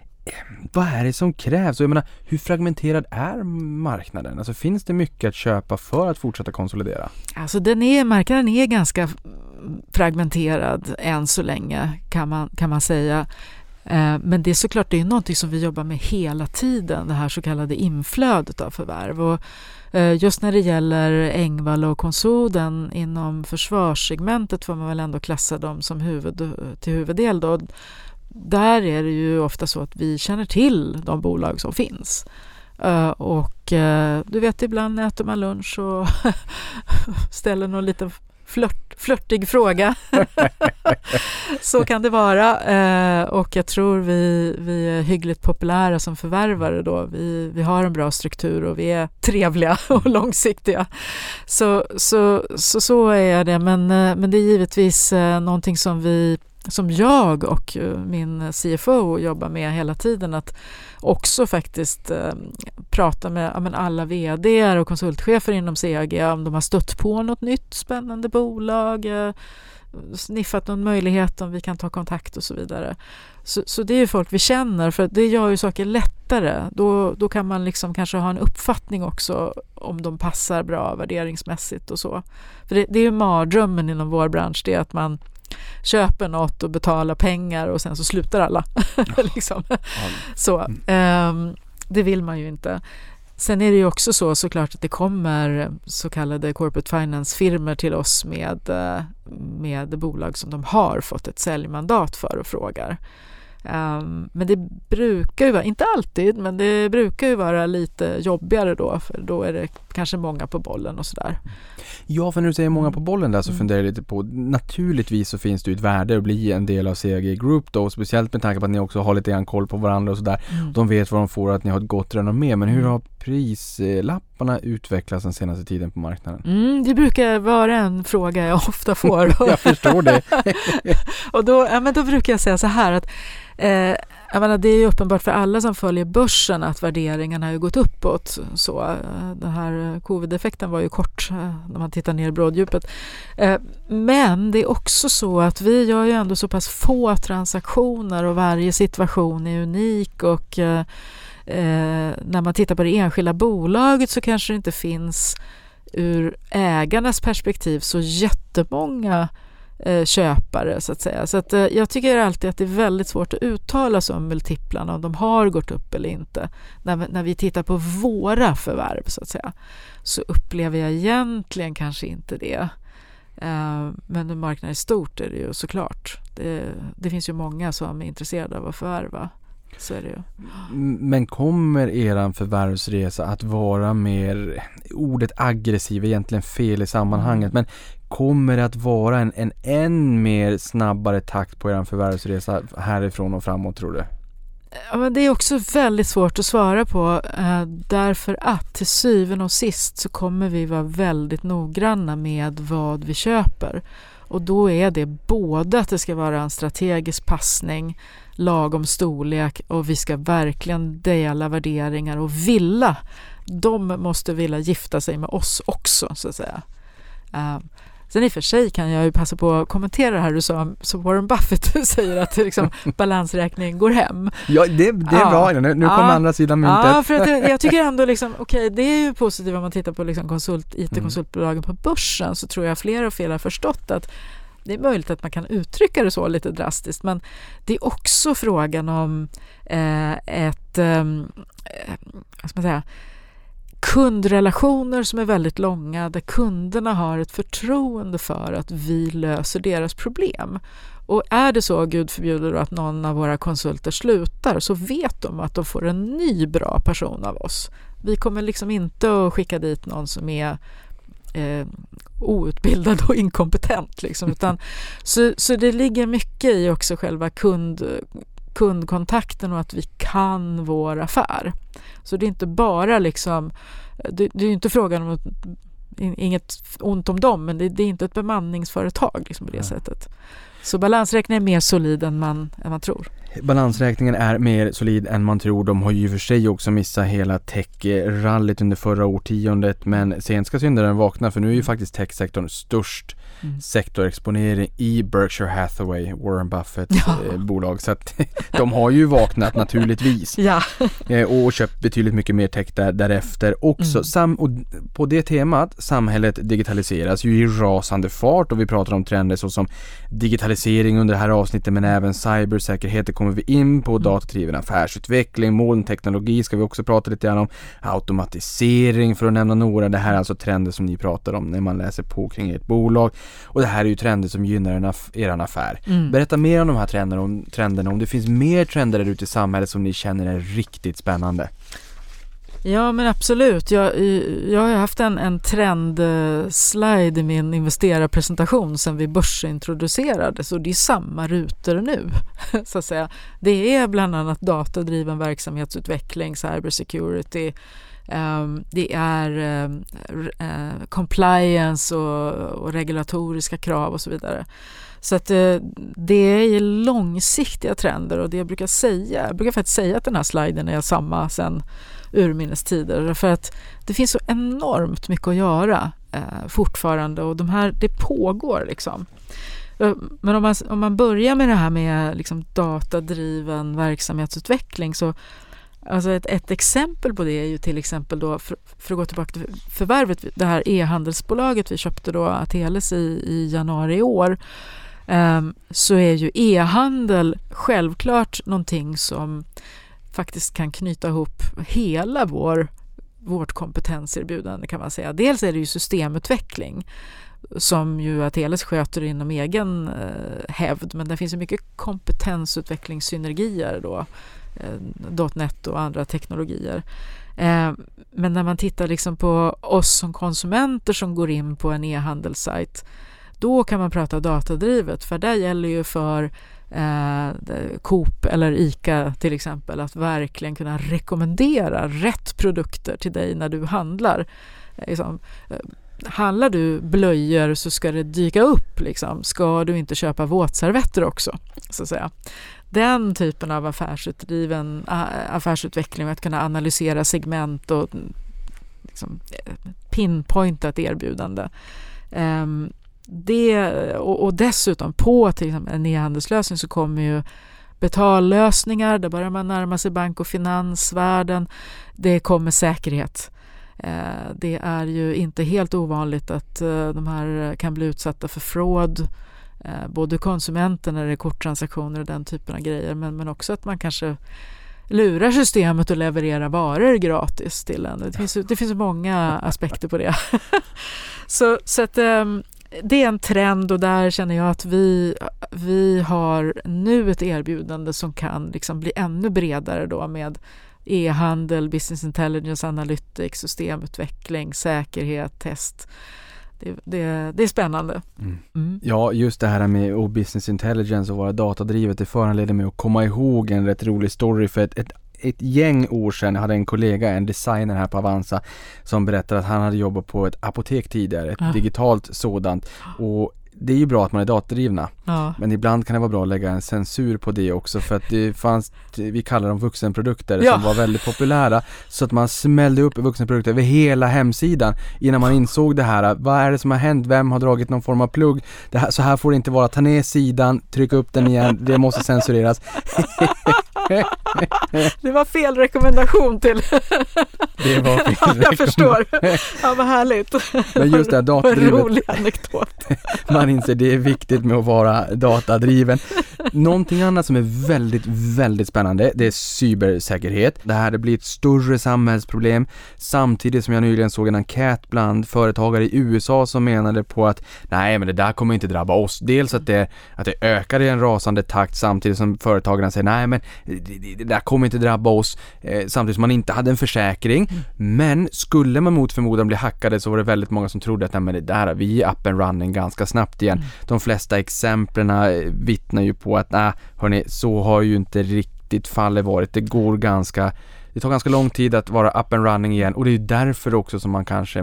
Speaker 3: Vad är det som krävs? Och jag menar, hur fragmenterad är marknaden? Alltså finns det mycket att köpa för att fortsätta konsolidera?
Speaker 4: Alltså den är, marknaden är ganska fragmenterad än så länge kan man, kan man säga. Eh, men det är såklart det är någonting som vi jobbar med hela tiden, det här så kallade inflödet av förvärv. Och eh, just när det gäller Engvall och Konsoden inom försvarssegmentet får man väl ändå klassa dem som huvud, till huvuddel. Då. Där är det ju ofta så att vi känner till de bolag som finns. Eh, Och eh, du vet, ibland äter man lunch och ställer någon liten flört, flörtig fråga. så kan det vara. Eh, och jag tror vi, vi är hyggligt populära som förvärvare då. Vi, vi har en bra struktur och vi är trevliga och långsiktiga. Så, så, så, så är det. Men, men det är givetvis någonting som vi som jag och eh, min CFO jobbar med hela tiden att också faktiskt eh, prata med ja, men alla vd och konsultchefer inom CAG om de har stött på något nytt spännande bolag, eh, sniffat någon möjlighet om vi kan ta kontakt och så vidare. Så, så det är ju folk vi känner för det gör ju saker lättare. Då, då kan man liksom kanske ha en uppfattning också om de passar bra värderingsmässigt och så. För det, det är ju mardrömmen inom vår bransch, det är att man köper något och betalar pengar och sen så slutar alla. liksom. Så, ehm, det vill man ju inte. Sen är det ju också så såklart att det kommer så kallade corporate finance-firmor till oss med, eh, med bolag som de har fått ett säljmandat för och frågar. Um, men det brukar ju vara, inte alltid, men det brukar ju vara lite jobbigare då för då är det kanske många på bollen och sådär.
Speaker 3: Ja, för när du säger många på
Speaker 4: Mm.
Speaker 3: bollen där så
Speaker 4: Mm.
Speaker 3: funderar jag lite på, naturligtvis så finns det ju ett värde att bli en del av CAG Group då, speciellt med tanke på att ni också har lite grann koll på varandra och sådär.
Speaker 4: Mm.
Speaker 3: De vet vad de får och att ni har ett gott renommé, men hur
Speaker 4: Mm.
Speaker 3: har prislapparna utvecklats den senaste tiden på marknaden?
Speaker 4: Mm, det brukar vara en fråga jag ofta får.
Speaker 3: Jag förstår det.
Speaker 4: och då, ja, men då brukar jag säga så här att eh, jag menar, det är ju uppenbart för alla som följer börsen att värderingarna har gått uppåt. Så, eh, den här Eh, covid-effekten var ju kort eh, när man tittar ner i bråddjupet. Eh, men det är också så att vi gör ju ändå så pass få transaktioner och varje situation är unik och när man tittar på det enskilda bolaget så kanske det inte finns ur ägarnas perspektiv så jättemånga Eh, köpare så att säga. Så att, eh, jag tycker alltid att det är väldigt svårt att uttala sig om multiplarna, om de har gått upp eller inte. När vi, när vi tittar på våra förvärv så att säga, så upplever jag egentligen kanske inte det. Eh, men marknaden marknad i stort är det ju såklart. Det, det finns ju många som är intresserade av att förvärva. Så är det ju.
Speaker 3: Men kommer eran förvärvsresa att vara mer, ordet aggressiv är egentligen fel i sammanhanget, men kommer det att vara en, en än mer snabbare takt på eran förvärvsresa härifrån och framåt tror du?
Speaker 4: Ja, men det är också väldigt svårt att svara på eh, därför att till syvende och sist så kommer vi vara väldigt noggranna med vad vi köper. Och då är det både att det ska vara en strategisk passning, lagom storlek och vi ska verkligen dela värderingar och vilja. De måste vilja gifta sig med oss också så att säga. Eh, Sen i och för sig kan jag ju passa på att kommentera det här du sa, som Warren Buffett säger att liksom, balansräkningen går hem.
Speaker 3: Ja, det, det är
Speaker 4: Ja.
Speaker 3: bra. Nu, nu
Speaker 4: Ja.
Speaker 3: kommer andra sidan myntet.
Speaker 4: Ja, för att jag, jag tycker ändå liksom, okej, det är ju positivt om man tittar på liksom konsult, IT-konsultbolagen på börsen så tror jag fler och fler har förstått att det är möjligt att man kan uttrycka det så lite drastiskt men det är också frågan om eh, ett, ehm, eh, vad ska man säga, kundrelationer som är väldigt långa där kunderna har ett förtroende för att vi löser deras problem. Och är det så, gud förbjuder då, att någon av våra konsulter slutar så vet de att de får en ny bra person av oss. Vi kommer liksom inte att skicka dit någon som är eh, outbildad och inkompetent. Liksom, utan, så, så det ligger mycket i också själva kund, kundkontakten och att vi kan vår affär. Så det är inte bara liksom, det, det är inte frågan om att Inget ont om dem, men det, det är inte ett bemanningsföretag liksom på det
Speaker 3: Nej.
Speaker 4: sättet. Så balansräkningen är mer solid än man, än man tror.
Speaker 3: Balansräkningen är mer solid än man tror. De har ju för sig också missat hela tech-rallyt under förra årtiondet men sent ska syndaren vakna för nu är ju faktiskt techsektorn störst
Speaker 4: Mm.
Speaker 3: sektorexponering i Berkshire Hathaway, Warren Buffett
Speaker 4: Ja.
Speaker 3: eh, bolag. Så att de har ju vaknat naturligtvis
Speaker 4: Ja,
Speaker 3: eh, och köpt betydligt mycket mer tech där, därefter också.
Speaker 4: Mm.
Speaker 3: Sam, och på det temat, samhället digitaliseras ju i rasande fart och vi pratar om trender såsom digitalisering under det här avsnittet men även cybersäkerhet, kommer vi in på, datadriven affärsutveckling, molnteknologi ska vi också prata lite grann om, automatisering för att nämna några. Det här är alltså trender som ni pratar om när man läser på kring ert bolag och det här är ju trender som gynnar en aff- eran affär.
Speaker 4: mm.
Speaker 3: Berätta mer om de här trenderna, om, trenderna, om det finns mer trender där ute i samhället som ni känner är riktigt spännande
Speaker 4: ja men absolut. Jag, jag har ju haft en, en trendslide eh, i min investerarpresentation sen vi börsintroducerades och det är samma rutor nu. så att säga. Det är bland annat datadriven verksamhetsutveckling, cybersecurity, ehm, det är ehm, eh, compliance och, och, regulatoriska krav och så vidare. Så att eh, det är långsiktiga trender och det jag brukar säga, jag brukar faktiskt säga att den här sliden är samma sen urminnes tider. För att det finns så enormt mycket att göra eh, fortfarande. Och de här, det pågår liksom. Eh, men om man, om man börjar med det här med liksom datadriven verksamhetsutveckling så Alltså ett, ett, exempel på det är ju till exempel då, för, för att gå tillbaka till förvärvet, det här e-handelsbolaget vi köpte då, Ateles i, i januari i år, um, så är ju e-handel självklart någonting som faktiskt kan knyta ihop hela vår vårt kompetenserbjudande kan man säga. Dels är det ju systemutveckling som ju Ateles sköter inom egen eh, hävd men det finns ju mycket kompetensutvecklingssynergier då, eh, .NET och andra teknologier. Eh, men när man tittar liksom på oss som konsumenter som går in på en e-handelssajt då kan man prata datadrivet för där gäller ju för eh, Coop eller ICA till exempel att verkligen kunna rekommendera rätt produkter till dig när du handlar. Eh, liksom, eh, handlar du blöjor så ska det dyka upp. Liksom. Ska du inte köpa våtservetter också? Så att säga. Den typen av affärsutdriven, eh, affärsutveckling och att kunna analysera segment och mm, liksom, eh, pinpointa ett erbjudande. Um, det, och, och, dessutom på till exempel en e-handelslösning så kommer ju betallösningar, där börjar man närma sig bank och finansvärlden. Det kommer säkerhet. Eh, det är ju inte helt ovanligt att eh, de här kan bli utsatta för fraud. Eh, både konsumenter när det är korttransaktioner och den typen av grejer men, men också att man kanske lurar systemet att leverera varor gratis till en. Det finns, det finns många aspekter på det. så, så att, ehm, det är en trend och där känner jag att vi, vi har nu ett erbjudande som kan liksom bli ännu bredare då med e-handel, business intelligence, analytics, systemutveckling, säkerhet, test. Det, det, det är spännande. Mm.
Speaker 3: Mm. Ja, just det här med och business intelligence och vara datadrivet, det föranleder mig att komma ihåg en rätt rolig story för ett, ett ett gäng år sedan, jag hade en kollega, en designer här på Avanza som berättade att han hade jobbat på ett apotek tidigare, ett ja. digitalt sådant och det är ju bra att man är datadrivna. Ja. Men ibland kan det vara bra att lägga en censur på det också för att det fanns, vi kallar dem vuxenprodukter ja. som var väldigt populära. Så att man smällde upp vuxenprodukter över hela hemsidan innan man insåg det här. Vad är det som har hänt? Vem har dragit någon form av plugg? Det här, så här får det inte vara. Ta ner sidan, tryck upp den igen, det måste censureras.
Speaker 4: det var fel rekommendation till...
Speaker 3: det var fel
Speaker 4: ja, jag förstår. Ja, vad härligt.
Speaker 3: Men just det här datadrivet.
Speaker 4: En rolig anekdot.
Speaker 3: man inser det är viktigt med att vara datadriven. Någonting annat som är väldigt, väldigt spännande, det är cybersäkerhet. Det här det blir ett större samhällsproblem samtidigt som jag nyligen såg en enkät bland företagare i USA som menade på att nej, men det där kommer inte drabba oss. Dels att det, att det ökar i en rasande takt samtidigt som företagarna säger nej, men det, det där kommer inte drabba oss. Eh, samtidigt som man inte hade en försäkring. Men skulle man mot förmodan bli hackade så var det väldigt många som trodde att nej, men det där, vi är up and running ganska snabbt igen. Mm. De flesta exemplen eh, vittnar ju på att nej, hörni, så har ju inte riktigt fallet varit. Det går ganska det tar ganska lång tid att vara up and running igen och det är därför också som man kanske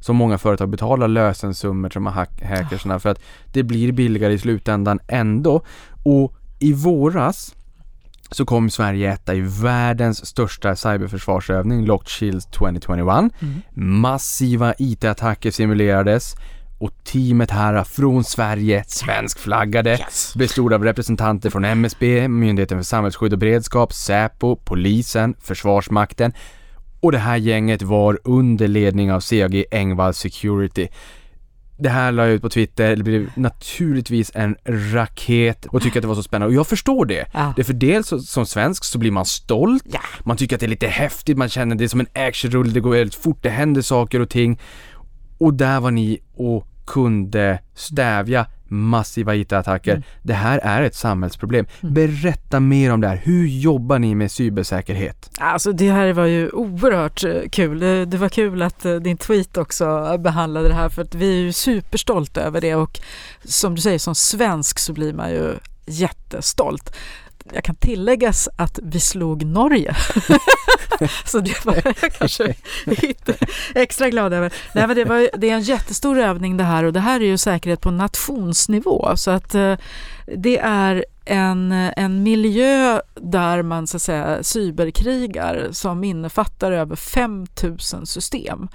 Speaker 3: som många företag betalar lösensummor till de här hackersna för att det blir billigare i slutändan ändå. Och i våras så kom Sverige etta i världens största cyberförsvarsövning, Locked Shields 2021. Mm. Massiva IT-attacker simulerades och teamet här från Sverige, svenskflaggade, yes. bestod av representanter från MSB, Myndigheten för samhällsskydd och beredskap, Säpo, polisen, Försvarsmakten och det här gänget var under ledning av CAG Engvall Security. Det här la jag ut på Twitter, det blev naturligtvis en raket och tycker att det var så spännande och jag förstår det. Ja. Det är för dels som svensk så blir man stolt, ja. man tycker att det är lite häftigt, man känner det som en actionrulle, det går väldigt fort, det händer saker och ting och där var ni och kunde stävja massiva IT-attacker. Mm. Det här är ett samhällsproblem. Mm. Berätta mer om det här. Hur jobbar ni med cybersäkerhet?
Speaker 4: Alltså det här var ju oerhört eh, kul. Det, det var kul att eh, din tweet också behandlade det här för att vi är ju superstolta över det och som du säger som svensk så blir man ju jättestolt jag kan tilläggas att vi slog Norge. så det var jag kanske lite extra glad över. Nej, men det, var, det är en jättestor övning det här och det här är ju säkerhet på nationsnivå. Så att eh, det är en, en miljö där man så att säga cyberkrigar som innefattar över 5000 system.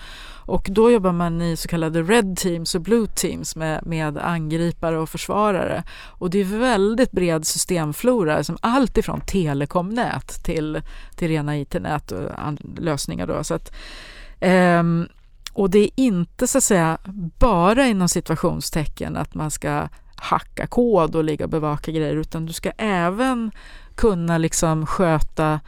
Speaker 4: Och då jobbar man i så kallade red teams och blue teams med, med angripare och försvarare. Och det är väldigt bred systemflora, som allt ifrån telekomnät till, till rena IT-nät och lösningar. Då. Så att, ehm, och det är inte så att säga bara inom situationstecken att man ska hacka kod och ligga och bevaka grejer utan du ska även kunna liksom sköta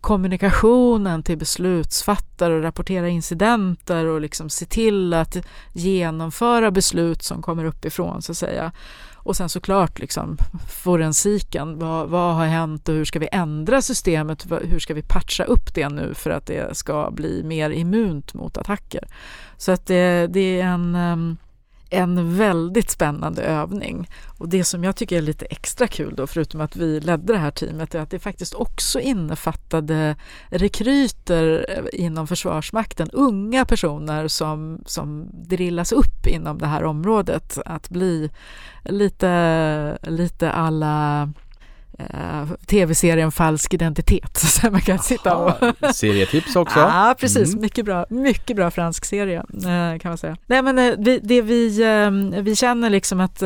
Speaker 4: kommunikationen till beslutsfattare och rapportera incidenter och liksom se till att genomföra beslut som kommer uppifrån så att säga. Och sen såklart liksom forensiken. Vad, vad har hänt och hur ska vi ändra systemet? Hur ska vi patcha upp det nu för att det ska bli mer immunt mot attacker? Så att det, det är en ehm, en väldigt spännande övning. Och det som jag tycker är lite extra kul då, förutom att vi ledde det här teamet, är att det faktiskt också innefattade rekryter eh, inom Försvarsmakten, unga personer som, som drillas upp inom det här området att bli lite, lite alla Uh, tv-serien Falsk identitet. Så man kan sitta och...
Speaker 3: Serietips också.
Speaker 4: Ja, precis. Mm. Mycket, bra, mycket bra fransk serie uh, kan man säga. Nej, men uh, vi, det vi, vi känner liksom att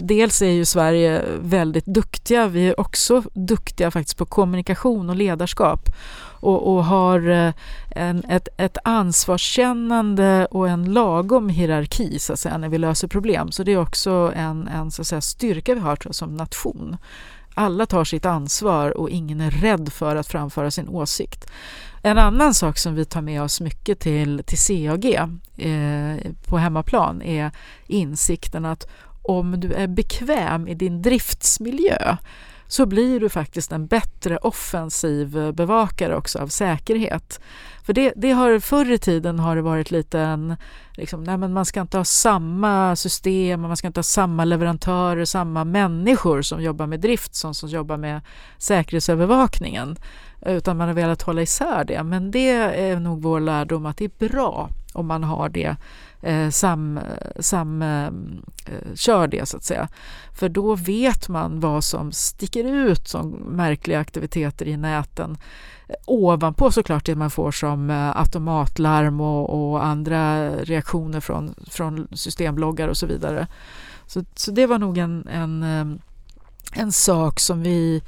Speaker 4: dels är ju Sverige väldigt duktiga. Vi är också duktiga faktiskt på kommunikation och ledarskap och, och har en, ett, ett ansvarskännande och en lagom hierarki så att säga, när vi löser problem. Så det är också en, en så att säga, styrka vi har tror jag, som nation alla tar sitt ansvar och ingen är rädd för att framföra sin åsikt. En annan sak som vi tar med oss mycket till, till CAG eh, på hemmaplan är insikten att om du är bekväm i din driftsmiljö så blir du faktiskt en bättre offensiv bevakare också av säkerhet. För det, det har förr i tiden har det varit lite en, liksom, nej men man ska inte ha samma system, man ska inte ha samma leverantörer, samma människor som jobbar med drift som som jobbar med säkerhetsövervakningen. Utan man har velat hålla isär det. Men det är nog vår lärdom att det är bra om man har det eh, sam, sam eh, kör det så att säga. För då vet man vad som sticker ut som märkliga aktiviteter i näten ovanpå såklart det man får som eh, automatlarm och, och andra reaktioner från, från systembloggar och så vidare. Så, så det var nog en, en, eh, en sak som vi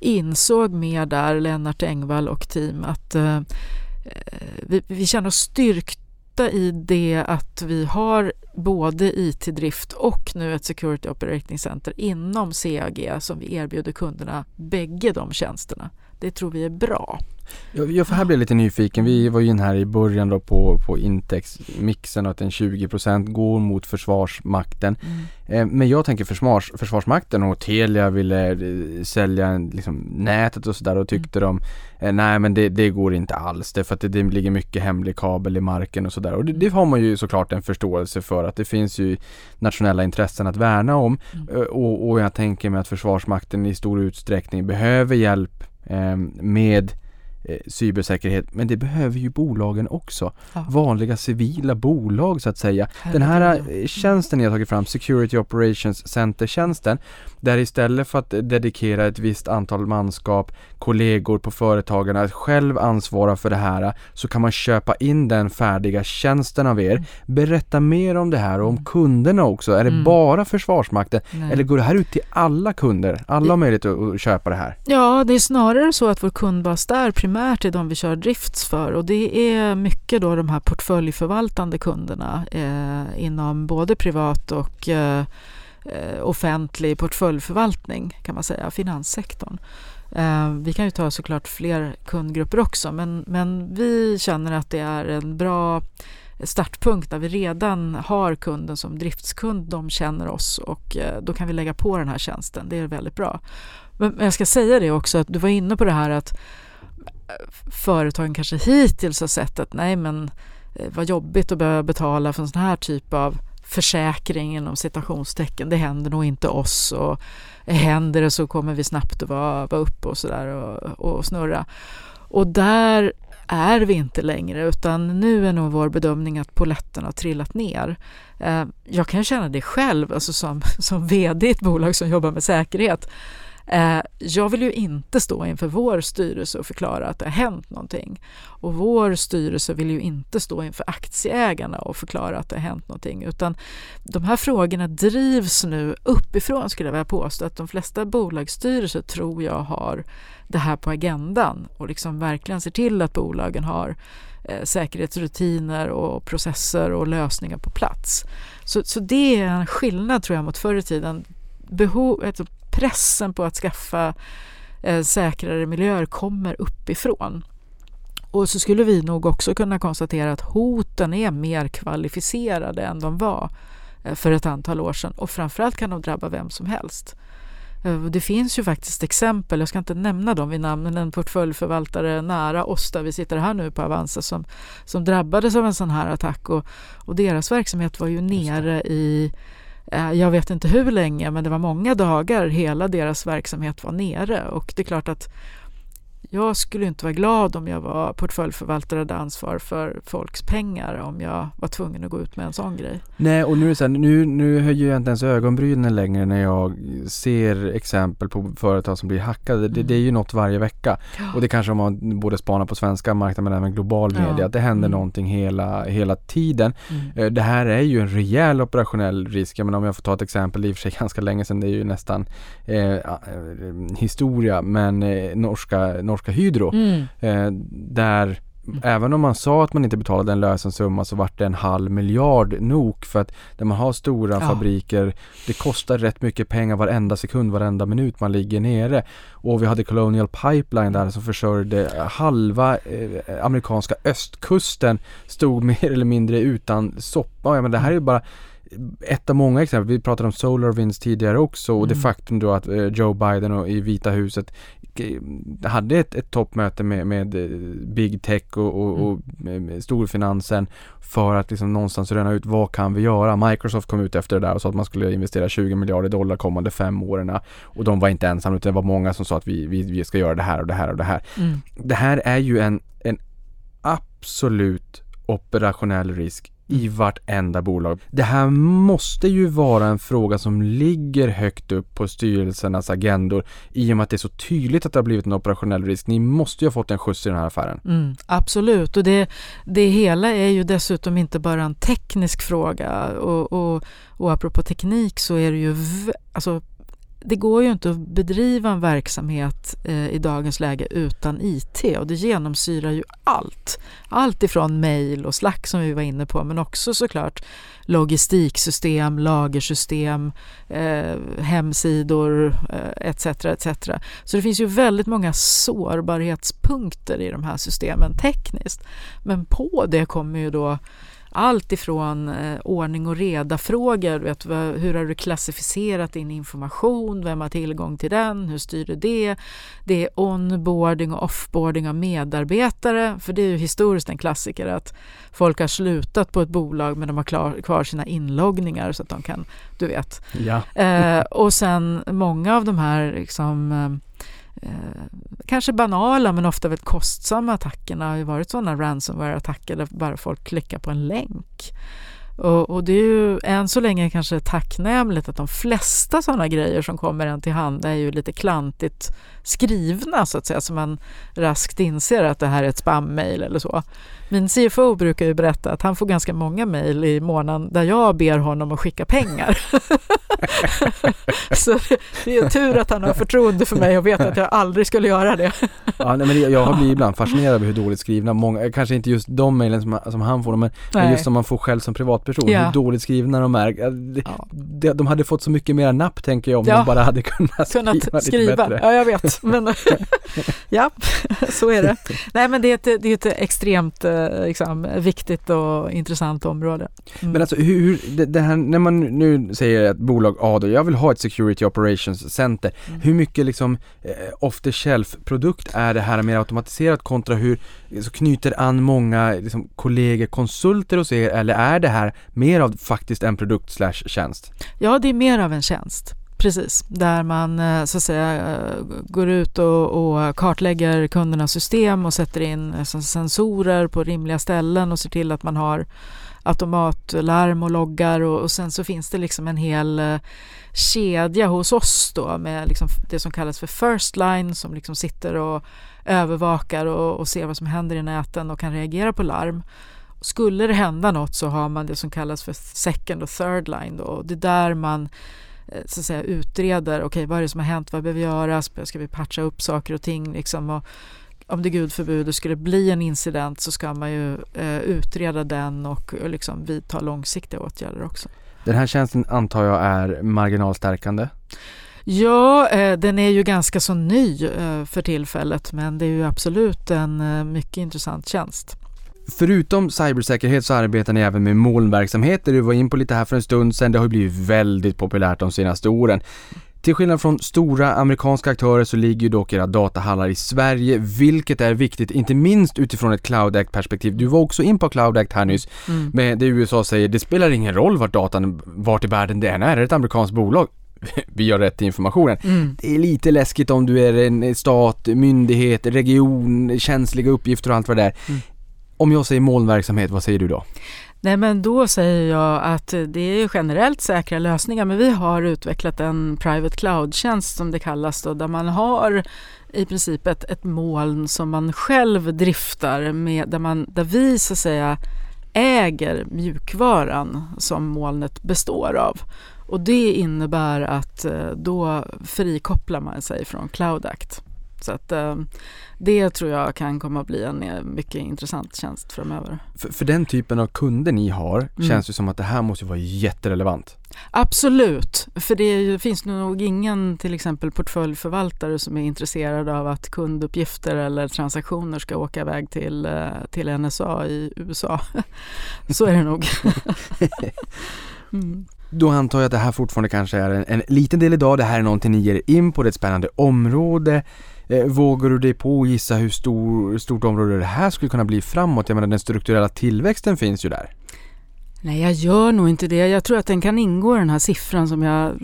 Speaker 4: insåg mer där, Lennart Engvall och team, att eh, eh vi, vi känner oss ofta i det att vi har både IT-drift och nu ett Security Operating Center inom CAG som vi erbjuder kunderna bägge de tjänsterna. Det tror vi är bra.
Speaker 3: Jag, jag här blir lite nyfiken. Vi var ju in här i början då på, på Intex-mixen och att en 20% går mot Försvarsmakten. Mm. Eh, men jag tänker försvars, Försvarsmakten och Telia ville eh, sälja liksom, nätet och sådär och tyckte mm. de eh, nej men det, det, går inte alls det för att det, det ligger mycket hemlig kabel i marken och sådär. Och det, det, har man ju såklart en förståelse för att det finns ju nationella intressen att värna om. Mm. Och, och jag tänker mig att Försvarsmakten i stor utsträckning behöver hjälp Ehm, med cybersäkerhet. Men det behöver ju bolagen också. Ja. Vanliga civila bolag så att säga. Den här eh, tjänsten ni har tagit fram, Security Operations Center-tjänsten, där istället för att dedikera ett visst antal manskap, kollegor på företagen att själv ansvara för det här, så kan man köpa in den färdiga tjänsten av er. Mm. Berätta mer om det här och om mm. kunderna också. Är det mm. bara Försvarsmakten Nej. eller går det här ut till alla kunder? Alla har möjlighet att köpa det här?
Speaker 4: Ja, det är snarare så att vår kundbas där primärt är de vi kör drifts för och det är mycket då de här portföljförvaltande kunderna eh, inom både privat och eh, offentlig portföljförvaltning kan man säga, finanssektorn. Eh, vi kan ju ta såklart fler kundgrupper också men, men vi känner att det är en bra startpunkt där vi redan har kunden som driftskund, de känner oss och eh, då kan vi lägga på den här tjänsten. Det är väldigt bra. Men jag ska säga det också att du var inne på det här att företagen kanske hittills har sett att nej men eh, vad jobbigt att behöva betala för en sån här typ av försäkring inom citationstecken. Det händer nog inte oss och händer det så kommer vi snabbt att vara, vara uppe och sådär och, och snurra. Och där är vi inte längre utan nu är nog vår bedömning att poletten har trillat ner. Eh, jag kan känna det själv, alltså som, som VD i ett bolag som jobbar med säkerhet Eh, jag vill ju inte stå inför vår styrelse och förklara att det har hänt någonting. Och vår styrelse vill ju inte stå inför aktieägarna och förklara att det har hänt någonting. Utan de här frågorna drivs nu uppifrån skulle jag vilja påstå. Att de flesta bolagsstyrelser tror jag har det här på agendan och liksom verkligen ser till att bolagen har eh, säkerhetsrutiner och processer och lösningar på plats. Så, så det är en skillnad tror jag mot förr i tiden. Behov, alltså pressen på att skaffa eh, säkrare miljöer kommer uppifrån. Och så skulle vi nog också kunna konstatera att hoten är mer kvalificerade än de var eh, för ett antal år sedan och framförallt kan de drabba vem som helst. Eh, det finns ju faktiskt exempel, jag ska inte nämna dem vid namn, men en portföljförvaltare nära oss där vi sitter här nu på Avanza som, som drabbades av en sån här attack och, och deras verksamhet var ju nere i Eh, jag vet inte hur länge, men det var många dagar hela deras verksamhet var nere. Och det är klart att jag skulle inte vara glad om jag var portföljförvaltare och hade ansvar för folks pengar om jag var tvungen att gå ut med en sån grej.
Speaker 3: Nej, och nu så här, nu, nu höjer jag inte ens ögonbrynen längre när jag ser exempel på företag som blir hackade. Det, det är ju något varje vecka.
Speaker 4: Ja.
Speaker 3: Och det kanske om man både spanar på svenska marknaden men även global
Speaker 4: Ja.
Speaker 3: media, att det händer
Speaker 4: Mm.
Speaker 3: någonting hela, hela tiden.
Speaker 4: Mm.
Speaker 3: Eh, Det här är ju en rejäl operationell risk. Menar om jag får ta ett exempel, det är i och för sig ganska länge sedan, det är ju nästan eh, eh, historia, men eh, norska, norska Hydro,
Speaker 4: Mm.
Speaker 3: eh, där Även om man sa att man inte betalade en lösensumma så vart det en halv miljard nok för att när man har stora
Speaker 4: Ja.
Speaker 3: fabriker det kostar rätt mycket pengar varenda sekund, varenda minut man ligger nere. Och vi hade Colonial Pipeline där som försörjde halva eh, amerikanska östkusten stod mer eller mindre utan soppa. Ja, men det här är ju bara ett av många exempel. Vi pratade om SolarWinds tidigare också och det
Speaker 4: Mm.
Speaker 3: faktum då att eh, Joe Biden och i Vita huset eh, hade ett, ett toppmöte med, med eh, Big Tech och, och, och med, med storfinansen för att liksom någonstans röna ut vad kan vi göra? Microsoft kom ut efter det där och sa att man skulle investera 20 miljarder dollar kommande fem åren och de var inte ensamma utan det var många som sa att vi, vi, vi ska göra det här och det här och det här.
Speaker 4: Mm.
Speaker 3: Det här är ju en, en absolut operationell risk i vartenda bolag. Det här måste ju vara en fråga som ligger högt upp på styrelsernas agendor i och med att det är så tydligt att det har blivit en operationell risk. Ni måste ju ha fått en skjuts i den här affären.
Speaker 4: Mm, absolut, och det, det hela är ju dessutom inte bara en teknisk fråga och, och, och apropå teknik så är det ju, alltså det går ju inte att bedriva en verksamhet eh, i dagens läge utan IT och det genomsyrar ju allt. Allt ifrån mejl och Slack som vi var inne på men också såklart logistiksystem, lagersystem, eh, hemsidor eh, etc. etc. Så det finns ju väldigt många sårbarhetspunkter i de här systemen tekniskt. Men på det kommer ju då allt ifrån eh, ordning och reda-frågor. Vet, hur har du klassificerat din information? Vem har tillgång till den? Hur styr du det? Det är onboarding och offboarding av medarbetare. För det är ju historiskt en klassiker att folk har slutat på ett bolag men de har klar, kvar sina inloggningar så att de kan, du vet.
Speaker 3: Ja.
Speaker 4: Eh, och sen många av de här liksom, eh, kanske banala men ofta väldigt kostsamma attackerna har ju varit sådana ransomware-attacker där bara folk klickar på en länk. Och, och det är ju än så länge kanske tacknämligt att de flesta sådana grejer som kommer en till handa är ju lite klantigt skrivna så att säga så man raskt inser att det här är ett spammail eller så. Min CFO brukar ju berätta att han får ganska många mejl i månaden där jag ber honom att skicka pengar. så det, är tur att han har förtroende för mig och vet att jag aldrig skulle göra det.
Speaker 3: Ja, nej, men jag har blivit ibland fascinerad över hur dåligt skrivna många, kanske inte just de mejlen som, som han får, men, men just som man får själv som privatperson,
Speaker 4: Ja.
Speaker 3: hur dåligt skrivna de är. Det- De hade fått så mycket mera napp tänker jag om
Speaker 4: Ja.
Speaker 3: de bara hade kunnat,
Speaker 4: kunnat
Speaker 3: skriva,
Speaker 4: skriva.
Speaker 3: lite bättre.
Speaker 4: Ja, jag vet. Men ja, så är det. Nej, men det är ett, det är ett extremt eh, liksom, viktigt och intressant område. Mm.
Speaker 3: Men alltså hur, det, det här, när man nu säger att bolag A då, jag vill ha ett Security Operations Center.
Speaker 4: Mm.
Speaker 3: Hur mycket liksom eh, off the shelf produkt är det här mer automatiserat kontra hur så knyter an många liksom, kollegor, konsulter hos er eller är det här mer av faktiskt en produkt slash tjänst?
Speaker 4: Ja, det är mer av en tjänst. Precis, där man eh, så att säga eh, går ut och, och kartlägger kundernas system och sätter in eh, sensorer på rimliga ställen och ser till att man har automatlarm och loggar och, och sen så finns det liksom en hel kedja hos oss då med liksom det som kallas för first line som liksom sitter och övervakar och, och ser vad som händer i näten och kan reagera på larm. Skulle det hända något så har man det som kallas för second och third line då. Och det är där man så att säga utreder, okej vad är det som har hänt, vad behöver göras, ska vi patcha upp saker och ting liksom och om det gud förbjude skulle bli en incident så ska man ju eh, utreda den och, och liksom vidta långsiktiga åtgärder också.
Speaker 3: Den här tjänsten antar jag är marginalstärkande.
Speaker 4: Ja, eh, den är ju ganska så ny eh, för tillfället men det är ju absolut en eh, mycket intressant tjänst.
Speaker 3: Förutom cybersäkerhet så arbetar ni även med molnverksamheter. Du var in på lite här för en stund sedan. Det har ju blivit väldigt populärt de senaste åren. Till skillnad från stora amerikanska aktörer så ligger ju dock era datahallar i Sverige, vilket är viktigt, inte minst utifrån ett Cloud Act-perspektiv. Du var också in på Cloud Act här nyss,
Speaker 4: Mm.
Speaker 3: med det USA säger, det spelar ingen roll vart datan, vart i världen det än är, är det ett amerikanskt bolag? Vi har rätt till informationen.
Speaker 4: Mm.
Speaker 3: Det är lite läskigt om du är en stat, myndighet, region, känsliga uppgifter och allt vad det är.
Speaker 4: Mm.
Speaker 3: Om jag säger molnverksamhet, vad säger du då?
Speaker 4: Nej men då säger jag att det är ju generellt säkra lösningar men vi har utvecklat en private cloud-tjänst som det kallas då där man har i princip ett, ett moln som man själv driftar med, där, man, där vi så att säga äger mjukvaran som molnet består av. Och det innebär att eh, då frikopplar man sig från Cloud Act. Så att eh, det tror jag kan komma att bli en eh, mycket intressant tjänst framöver.
Speaker 3: För, för den typen av kunder ni har,
Speaker 4: Mm.
Speaker 3: känns det som att det här måste vara jätterelevant.
Speaker 4: Absolut, för det ju, finns nog ingen till exempel portföljförvaltare som är intresserad av att kunduppgifter eller transaktioner ska åka iväg till, eh, till NSA i USA. Så är det nog. Mm.
Speaker 3: Då antar jag att det här fortfarande kanske är en, en liten del idag, det här är någonting ni ger er in på, det är ett spännande område. Eh, vågar du dig på att gissa hur stor, stort område det här skulle kunna bli framåt? Jag menar den strukturella tillväxten finns ju där.
Speaker 4: Nej, jag gör nog inte det. Jag tror att den kan ingå i den här siffran som jag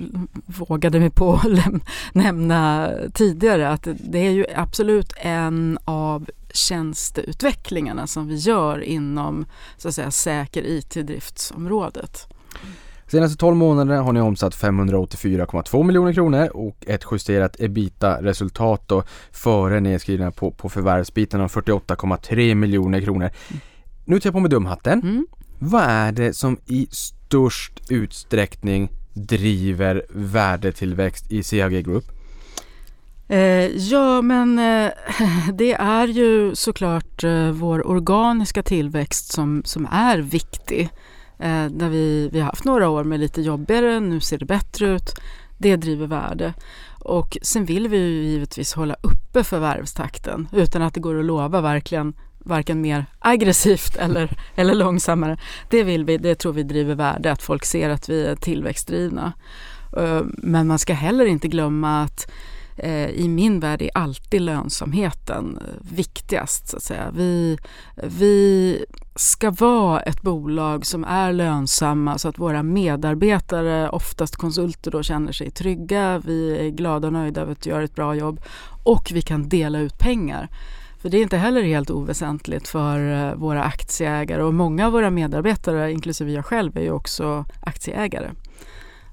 Speaker 4: vågade mig på att nämna tidigare. Att det är ju absolut en av tjänsteutvecklingarna som vi gör inom så att säga, säker IT-driftsområdet.
Speaker 3: Senaste 12 månaderna har ni omsatt 584,2 miljoner kronor och ett justerat ebita-resultat då före nedskrivningar på, på förvärvsbiten av 48,3 miljoner kronor. Nu tar jag på mig dumhatten.
Speaker 4: Mm.
Speaker 3: Vad är det som i störst utsträckning driver värdetillväxt i CAG Group?
Speaker 4: Eh, ja, men eh, det är ju såklart eh, vår organiska tillväxt som, som är viktig. Eh, där vi, vi har haft några år med lite jobbigare, nu ser det bättre ut. Det driver värde. Och sen vill vi ju givetvis hålla uppe förvärvstakten utan att det går att lova verkligen varken mer aggressivt eller, eller långsammare. Det vill vi, det tror vi driver värde, att folk ser att vi är tillväxtdrivna. Eh, men man ska heller inte glömma att eh, i min värld är alltid lönsamheten eh, viktigast. Så att säga. Vi, vi ska vara ett bolag som är lönsamma så att våra medarbetare, oftast konsulter, då, känner sig trygga. Vi är glada och nöjda över att göra ett bra jobb och vi kan dela ut pengar. För det är inte heller helt oväsentligt för eh, våra aktieägare och många av våra medarbetare, inklusive jag själv, är ju också aktieägare.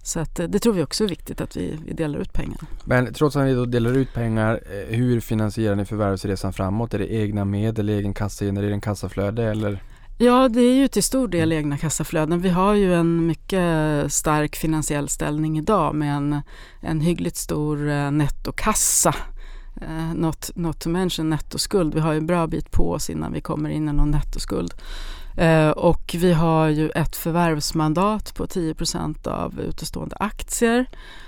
Speaker 4: Så att, eh, det tror vi också är viktigt att vi, vi delar ut pengar.
Speaker 3: Men trots att ni då delar ut pengar, eh, hur finansierar ni förvärvsresan framåt? Är det egna medel, egen kassagenerering, kassaflöde eller?
Speaker 4: Ja, det är ju till stor del egna kassaflöden. Vi har ju en mycket stark finansiell ställning idag med en, en hyggligt stor eh, nettokassa. Eh, not, not to mention nettoskuld. Vi har ju en bra bit på oss innan vi kommer in i någon nettoskuld. Eh, och vi har ju ett förvärvsmandat på 10% av utestående aktier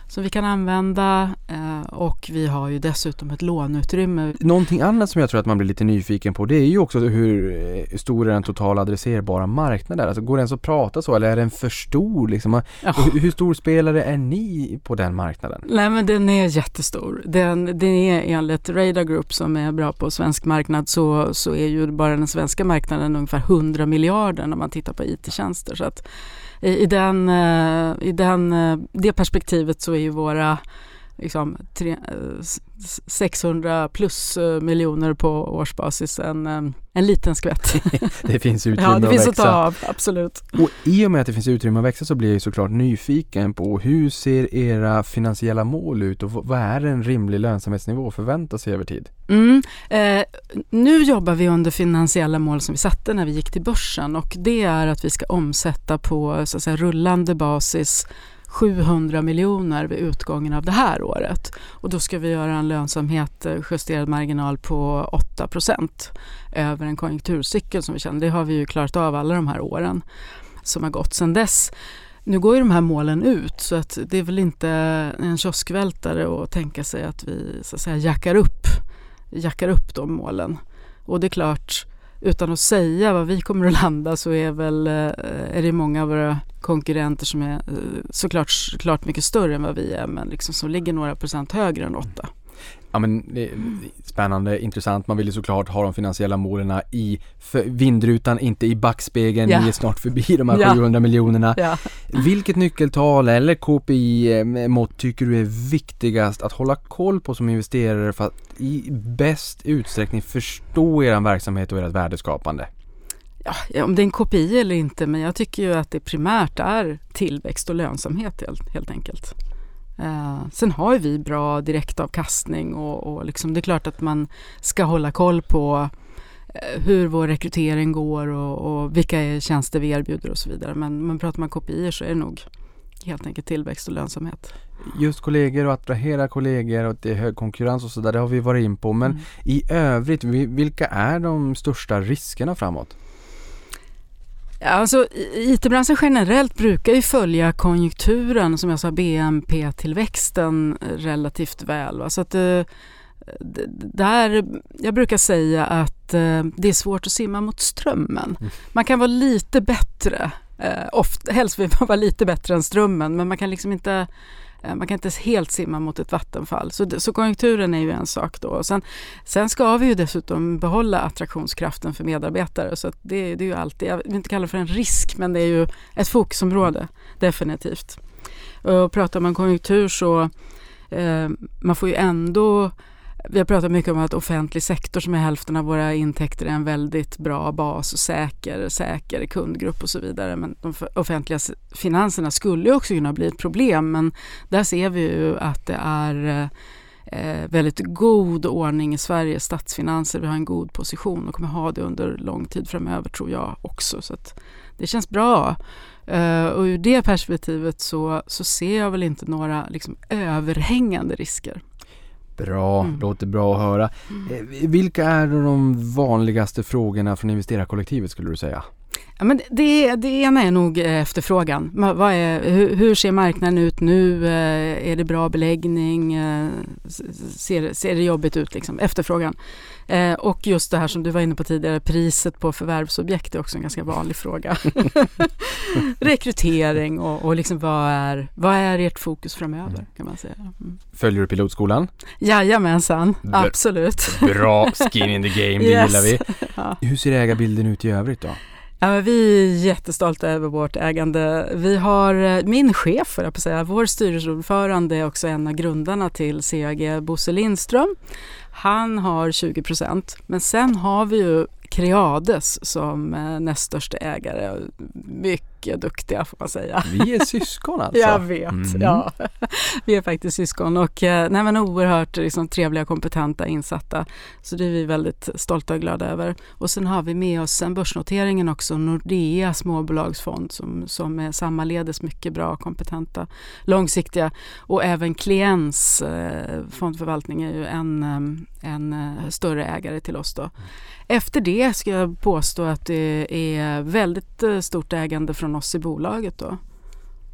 Speaker 4: som vi kan använda eh, och vi har ju dessutom ett låneutrymme.
Speaker 3: Någonting annat som jag tror att man blir lite nyfiken på det är ju också hur eh, stor är den totala adresserbara marknaden? Alltså går det ens att prata så eller är den för stor liksom?
Speaker 4: Ja.
Speaker 3: Hur, hur stor spelare är ni på den marknaden?
Speaker 4: Nej men den är jättestor. Den, den är enligt Radar Group som är bra på svensk marknad så, så är ju bara den svenska marknaden ungefär 100 miljarder när man tittar på IT-tjänster. Så att i, i, den, eh, i den, eh, det perspektivet så är ju våra liksom, tre, eh, s- s- 600 plus eh, miljoner på årsbasis en, eh, en liten skvätt.
Speaker 3: Det finns utrymme
Speaker 4: ja, det
Speaker 3: att
Speaker 4: finns
Speaker 3: växa.
Speaker 4: att ta av, absolut.
Speaker 3: Och i och med att det finns utrymme att växa så blir jag såklart nyfiken på hur ser era finansiella mål ut och vad är en rimlig lönsamhetsnivå att förvänta sig över tid?
Speaker 4: Mm. Eh, nu jobbar vi under finansiella mål som vi satte när vi gick till börsen och det är att vi ska omsätta på så att säga, rullande basis 700 miljoner vid utgången av det här året. Och då ska vi göra en lönsamhet, eh, justerad marginal på 8% över en konjunkturcykel som vi känner. Det har vi ju klarat av alla de här åren som har gått sedan dess. nu går ju de här målen ut så att det är väl inte en kioskvältare att tänka sig att vi så att säga jackar upp, jackar upp de målen. Och det är klart, utan att säga vad vi kommer att landa så är, väl, eh, är det många av våra konkurrenter som är eh, såklart, klart mycket större än vad vi är men liksom som ligger några procent högre än åtta.
Speaker 3: Ja men är spännande, intressant. Man vill ju såklart ha de finansiella målen i vindrutan, inte i backspegeln. Ja. Vi är snart förbi de här ja. 700 miljonerna. Ja. Vilket nyckeltal eller KPI-mått tycker du är viktigast att hålla koll på som investerare för att i bäst utsträckning förstå er verksamhet och ert värdeskapande?
Speaker 4: Ja, om det är en KPI eller inte, men jag tycker ju att det primärt är tillväxt och lönsamhet helt, helt enkelt. Eh, sen har vi bra direktavkastning och, och liksom, det är klart att man ska hålla koll på eh, hur vår rekrytering går och, och vilka tjänster vi erbjuder och så vidare. Men, men pratar man kopior så är det nog helt enkelt tillväxt och lönsamhet.
Speaker 3: Just kollegor och attrahera kollegor och det är hög konkurrens och sådär, det har vi varit in på. Men mm. i övrigt, vilka är de största riskerna framåt?
Speaker 4: Alltså, IT-branschen generellt brukar ju följa konjunkturen, som jag sa, BNP-tillväxten relativt väl. Va? Så att, eh, där, jag brukar säga att eh, det är svårt att simma mot strömmen. Mm. Man kan vara lite bättre, eh, ofta, helst vill man vara lite bättre än strömmen, men man kan liksom inte Eh, Eh, man kan inte helt simma mot ett vattenfall. Så, så konjunkturen är ju en sak då. Sen, sen ska vi ju dessutom behålla attraktionskraften för medarbetare. Så det, det, är ju alltid, jag vill inte kalla det för en risk, men det är ju ett fokusområde definitivt. Och pratar man konjunktur så eh, man får ju ändå vi har pratat mycket om att offentlig sektor som är hälften av våra intäkter är en väldigt bra bas och säker, säker kundgrupp och så vidare. Men de offentliga finanserna skulle också kunna bli ett problem men där ser vi ju att det är eh, väldigt god ordning i Sveriges statsfinanser. Vi har en god position och kommer ha det under lång tid framöver tror jag också. Så det känns bra. Eh, och ur det perspektivet så, så ser jag väl inte några liksom, överhängande risker.
Speaker 3: Bra, mm. låter bra att höra. Mm. Eh, vilka är de vanligaste frågorna från investerarkollektivet skulle du säga?
Speaker 4: Ja, men det, det ena är nog eh, efterfrågan. Vad är, hur, ser marknaden ut nu? Eh, är det bra beläggning? Ser, ser det jobbigt ut? Liksom? Efterfrågan. Eh, och just det här som du var inne på tidigare, priset på förvärvsobjekt är också en ganska vanlig fråga. Rekrytering och, och liksom vad, är, vad är ert fokus framöver mm. kan man säga. Mm.
Speaker 3: Följer du pilotskolan?
Speaker 4: Jajamensan, B absolut.
Speaker 3: Bra, skin in the game, det yes. gillar vi. Ja. Hur ser ägarbilden ut i övrigt då?
Speaker 4: Ja, vi är jättestolta över vårt ägande. Vi har eh, min chef, för att säga, vår styrelseordförande är också en av grundarna till CAG, Bosse Lindström. Han har 20 procent, men sen har vi ju Creades som eh, näst största ägare. Mycket duktiga får man säga.
Speaker 3: Vi är syskon alltså?
Speaker 4: Jag vet, mm. ja. Vi är faktiskt syskon och eh, nej, men oerhört liksom, trevliga, kompetenta, insatta. Så det är vi väldigt stolta och glada över. Och sen har vi med oss sen börsnoteringen också, Nordea småbolagsfond som, som är sammaledes mycket bra, kompetenta, långsiktiga. Och även Kliens eh, fondförvaltning är ju en, eh, en eh, större ägare till oss då. Efter det ska jag påstå att det är väldigt stort ägande från oss i bolaget då.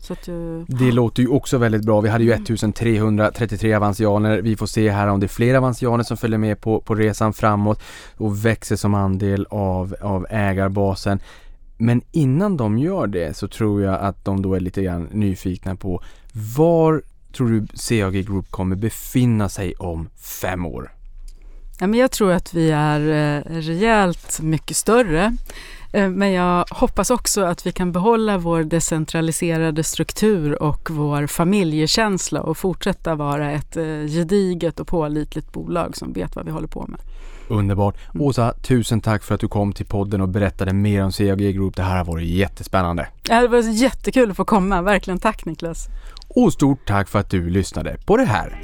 Speaker 3: Att, uh, det låter ju också väldigt bra. Vi hade ju 1333 mm. avansianer. Vi får se här om det är fler avansianer som följer med på, på resan framåt och växer som andel av, av ägarbasen. Men innan de gör det så tror jag att de då är lite grann nyfikna på var tror du CAG Group kommer befinna sig om fem år?
Speaker 4: Ja, men jag tror att vi är eh, rejält mycket större. Eh, men jag hoppas också att vi kan behålla vår decentraliserade struktur och vår familjekänsla och fortsätta vara ett eh, gediget och pålitligt bolag som vet vad vi håller på med.
Speaker 3: Underbart. Mm. Åsa, tusen tack för att du kom till podden och berättade mer om CAG Group. Det här har varit jättespännande.
Speaker 4: Ja, det var jättekul att få komma. Verkligen tack Niklas.
Speaker 3: Och stort tack för att du lyssnade på det här.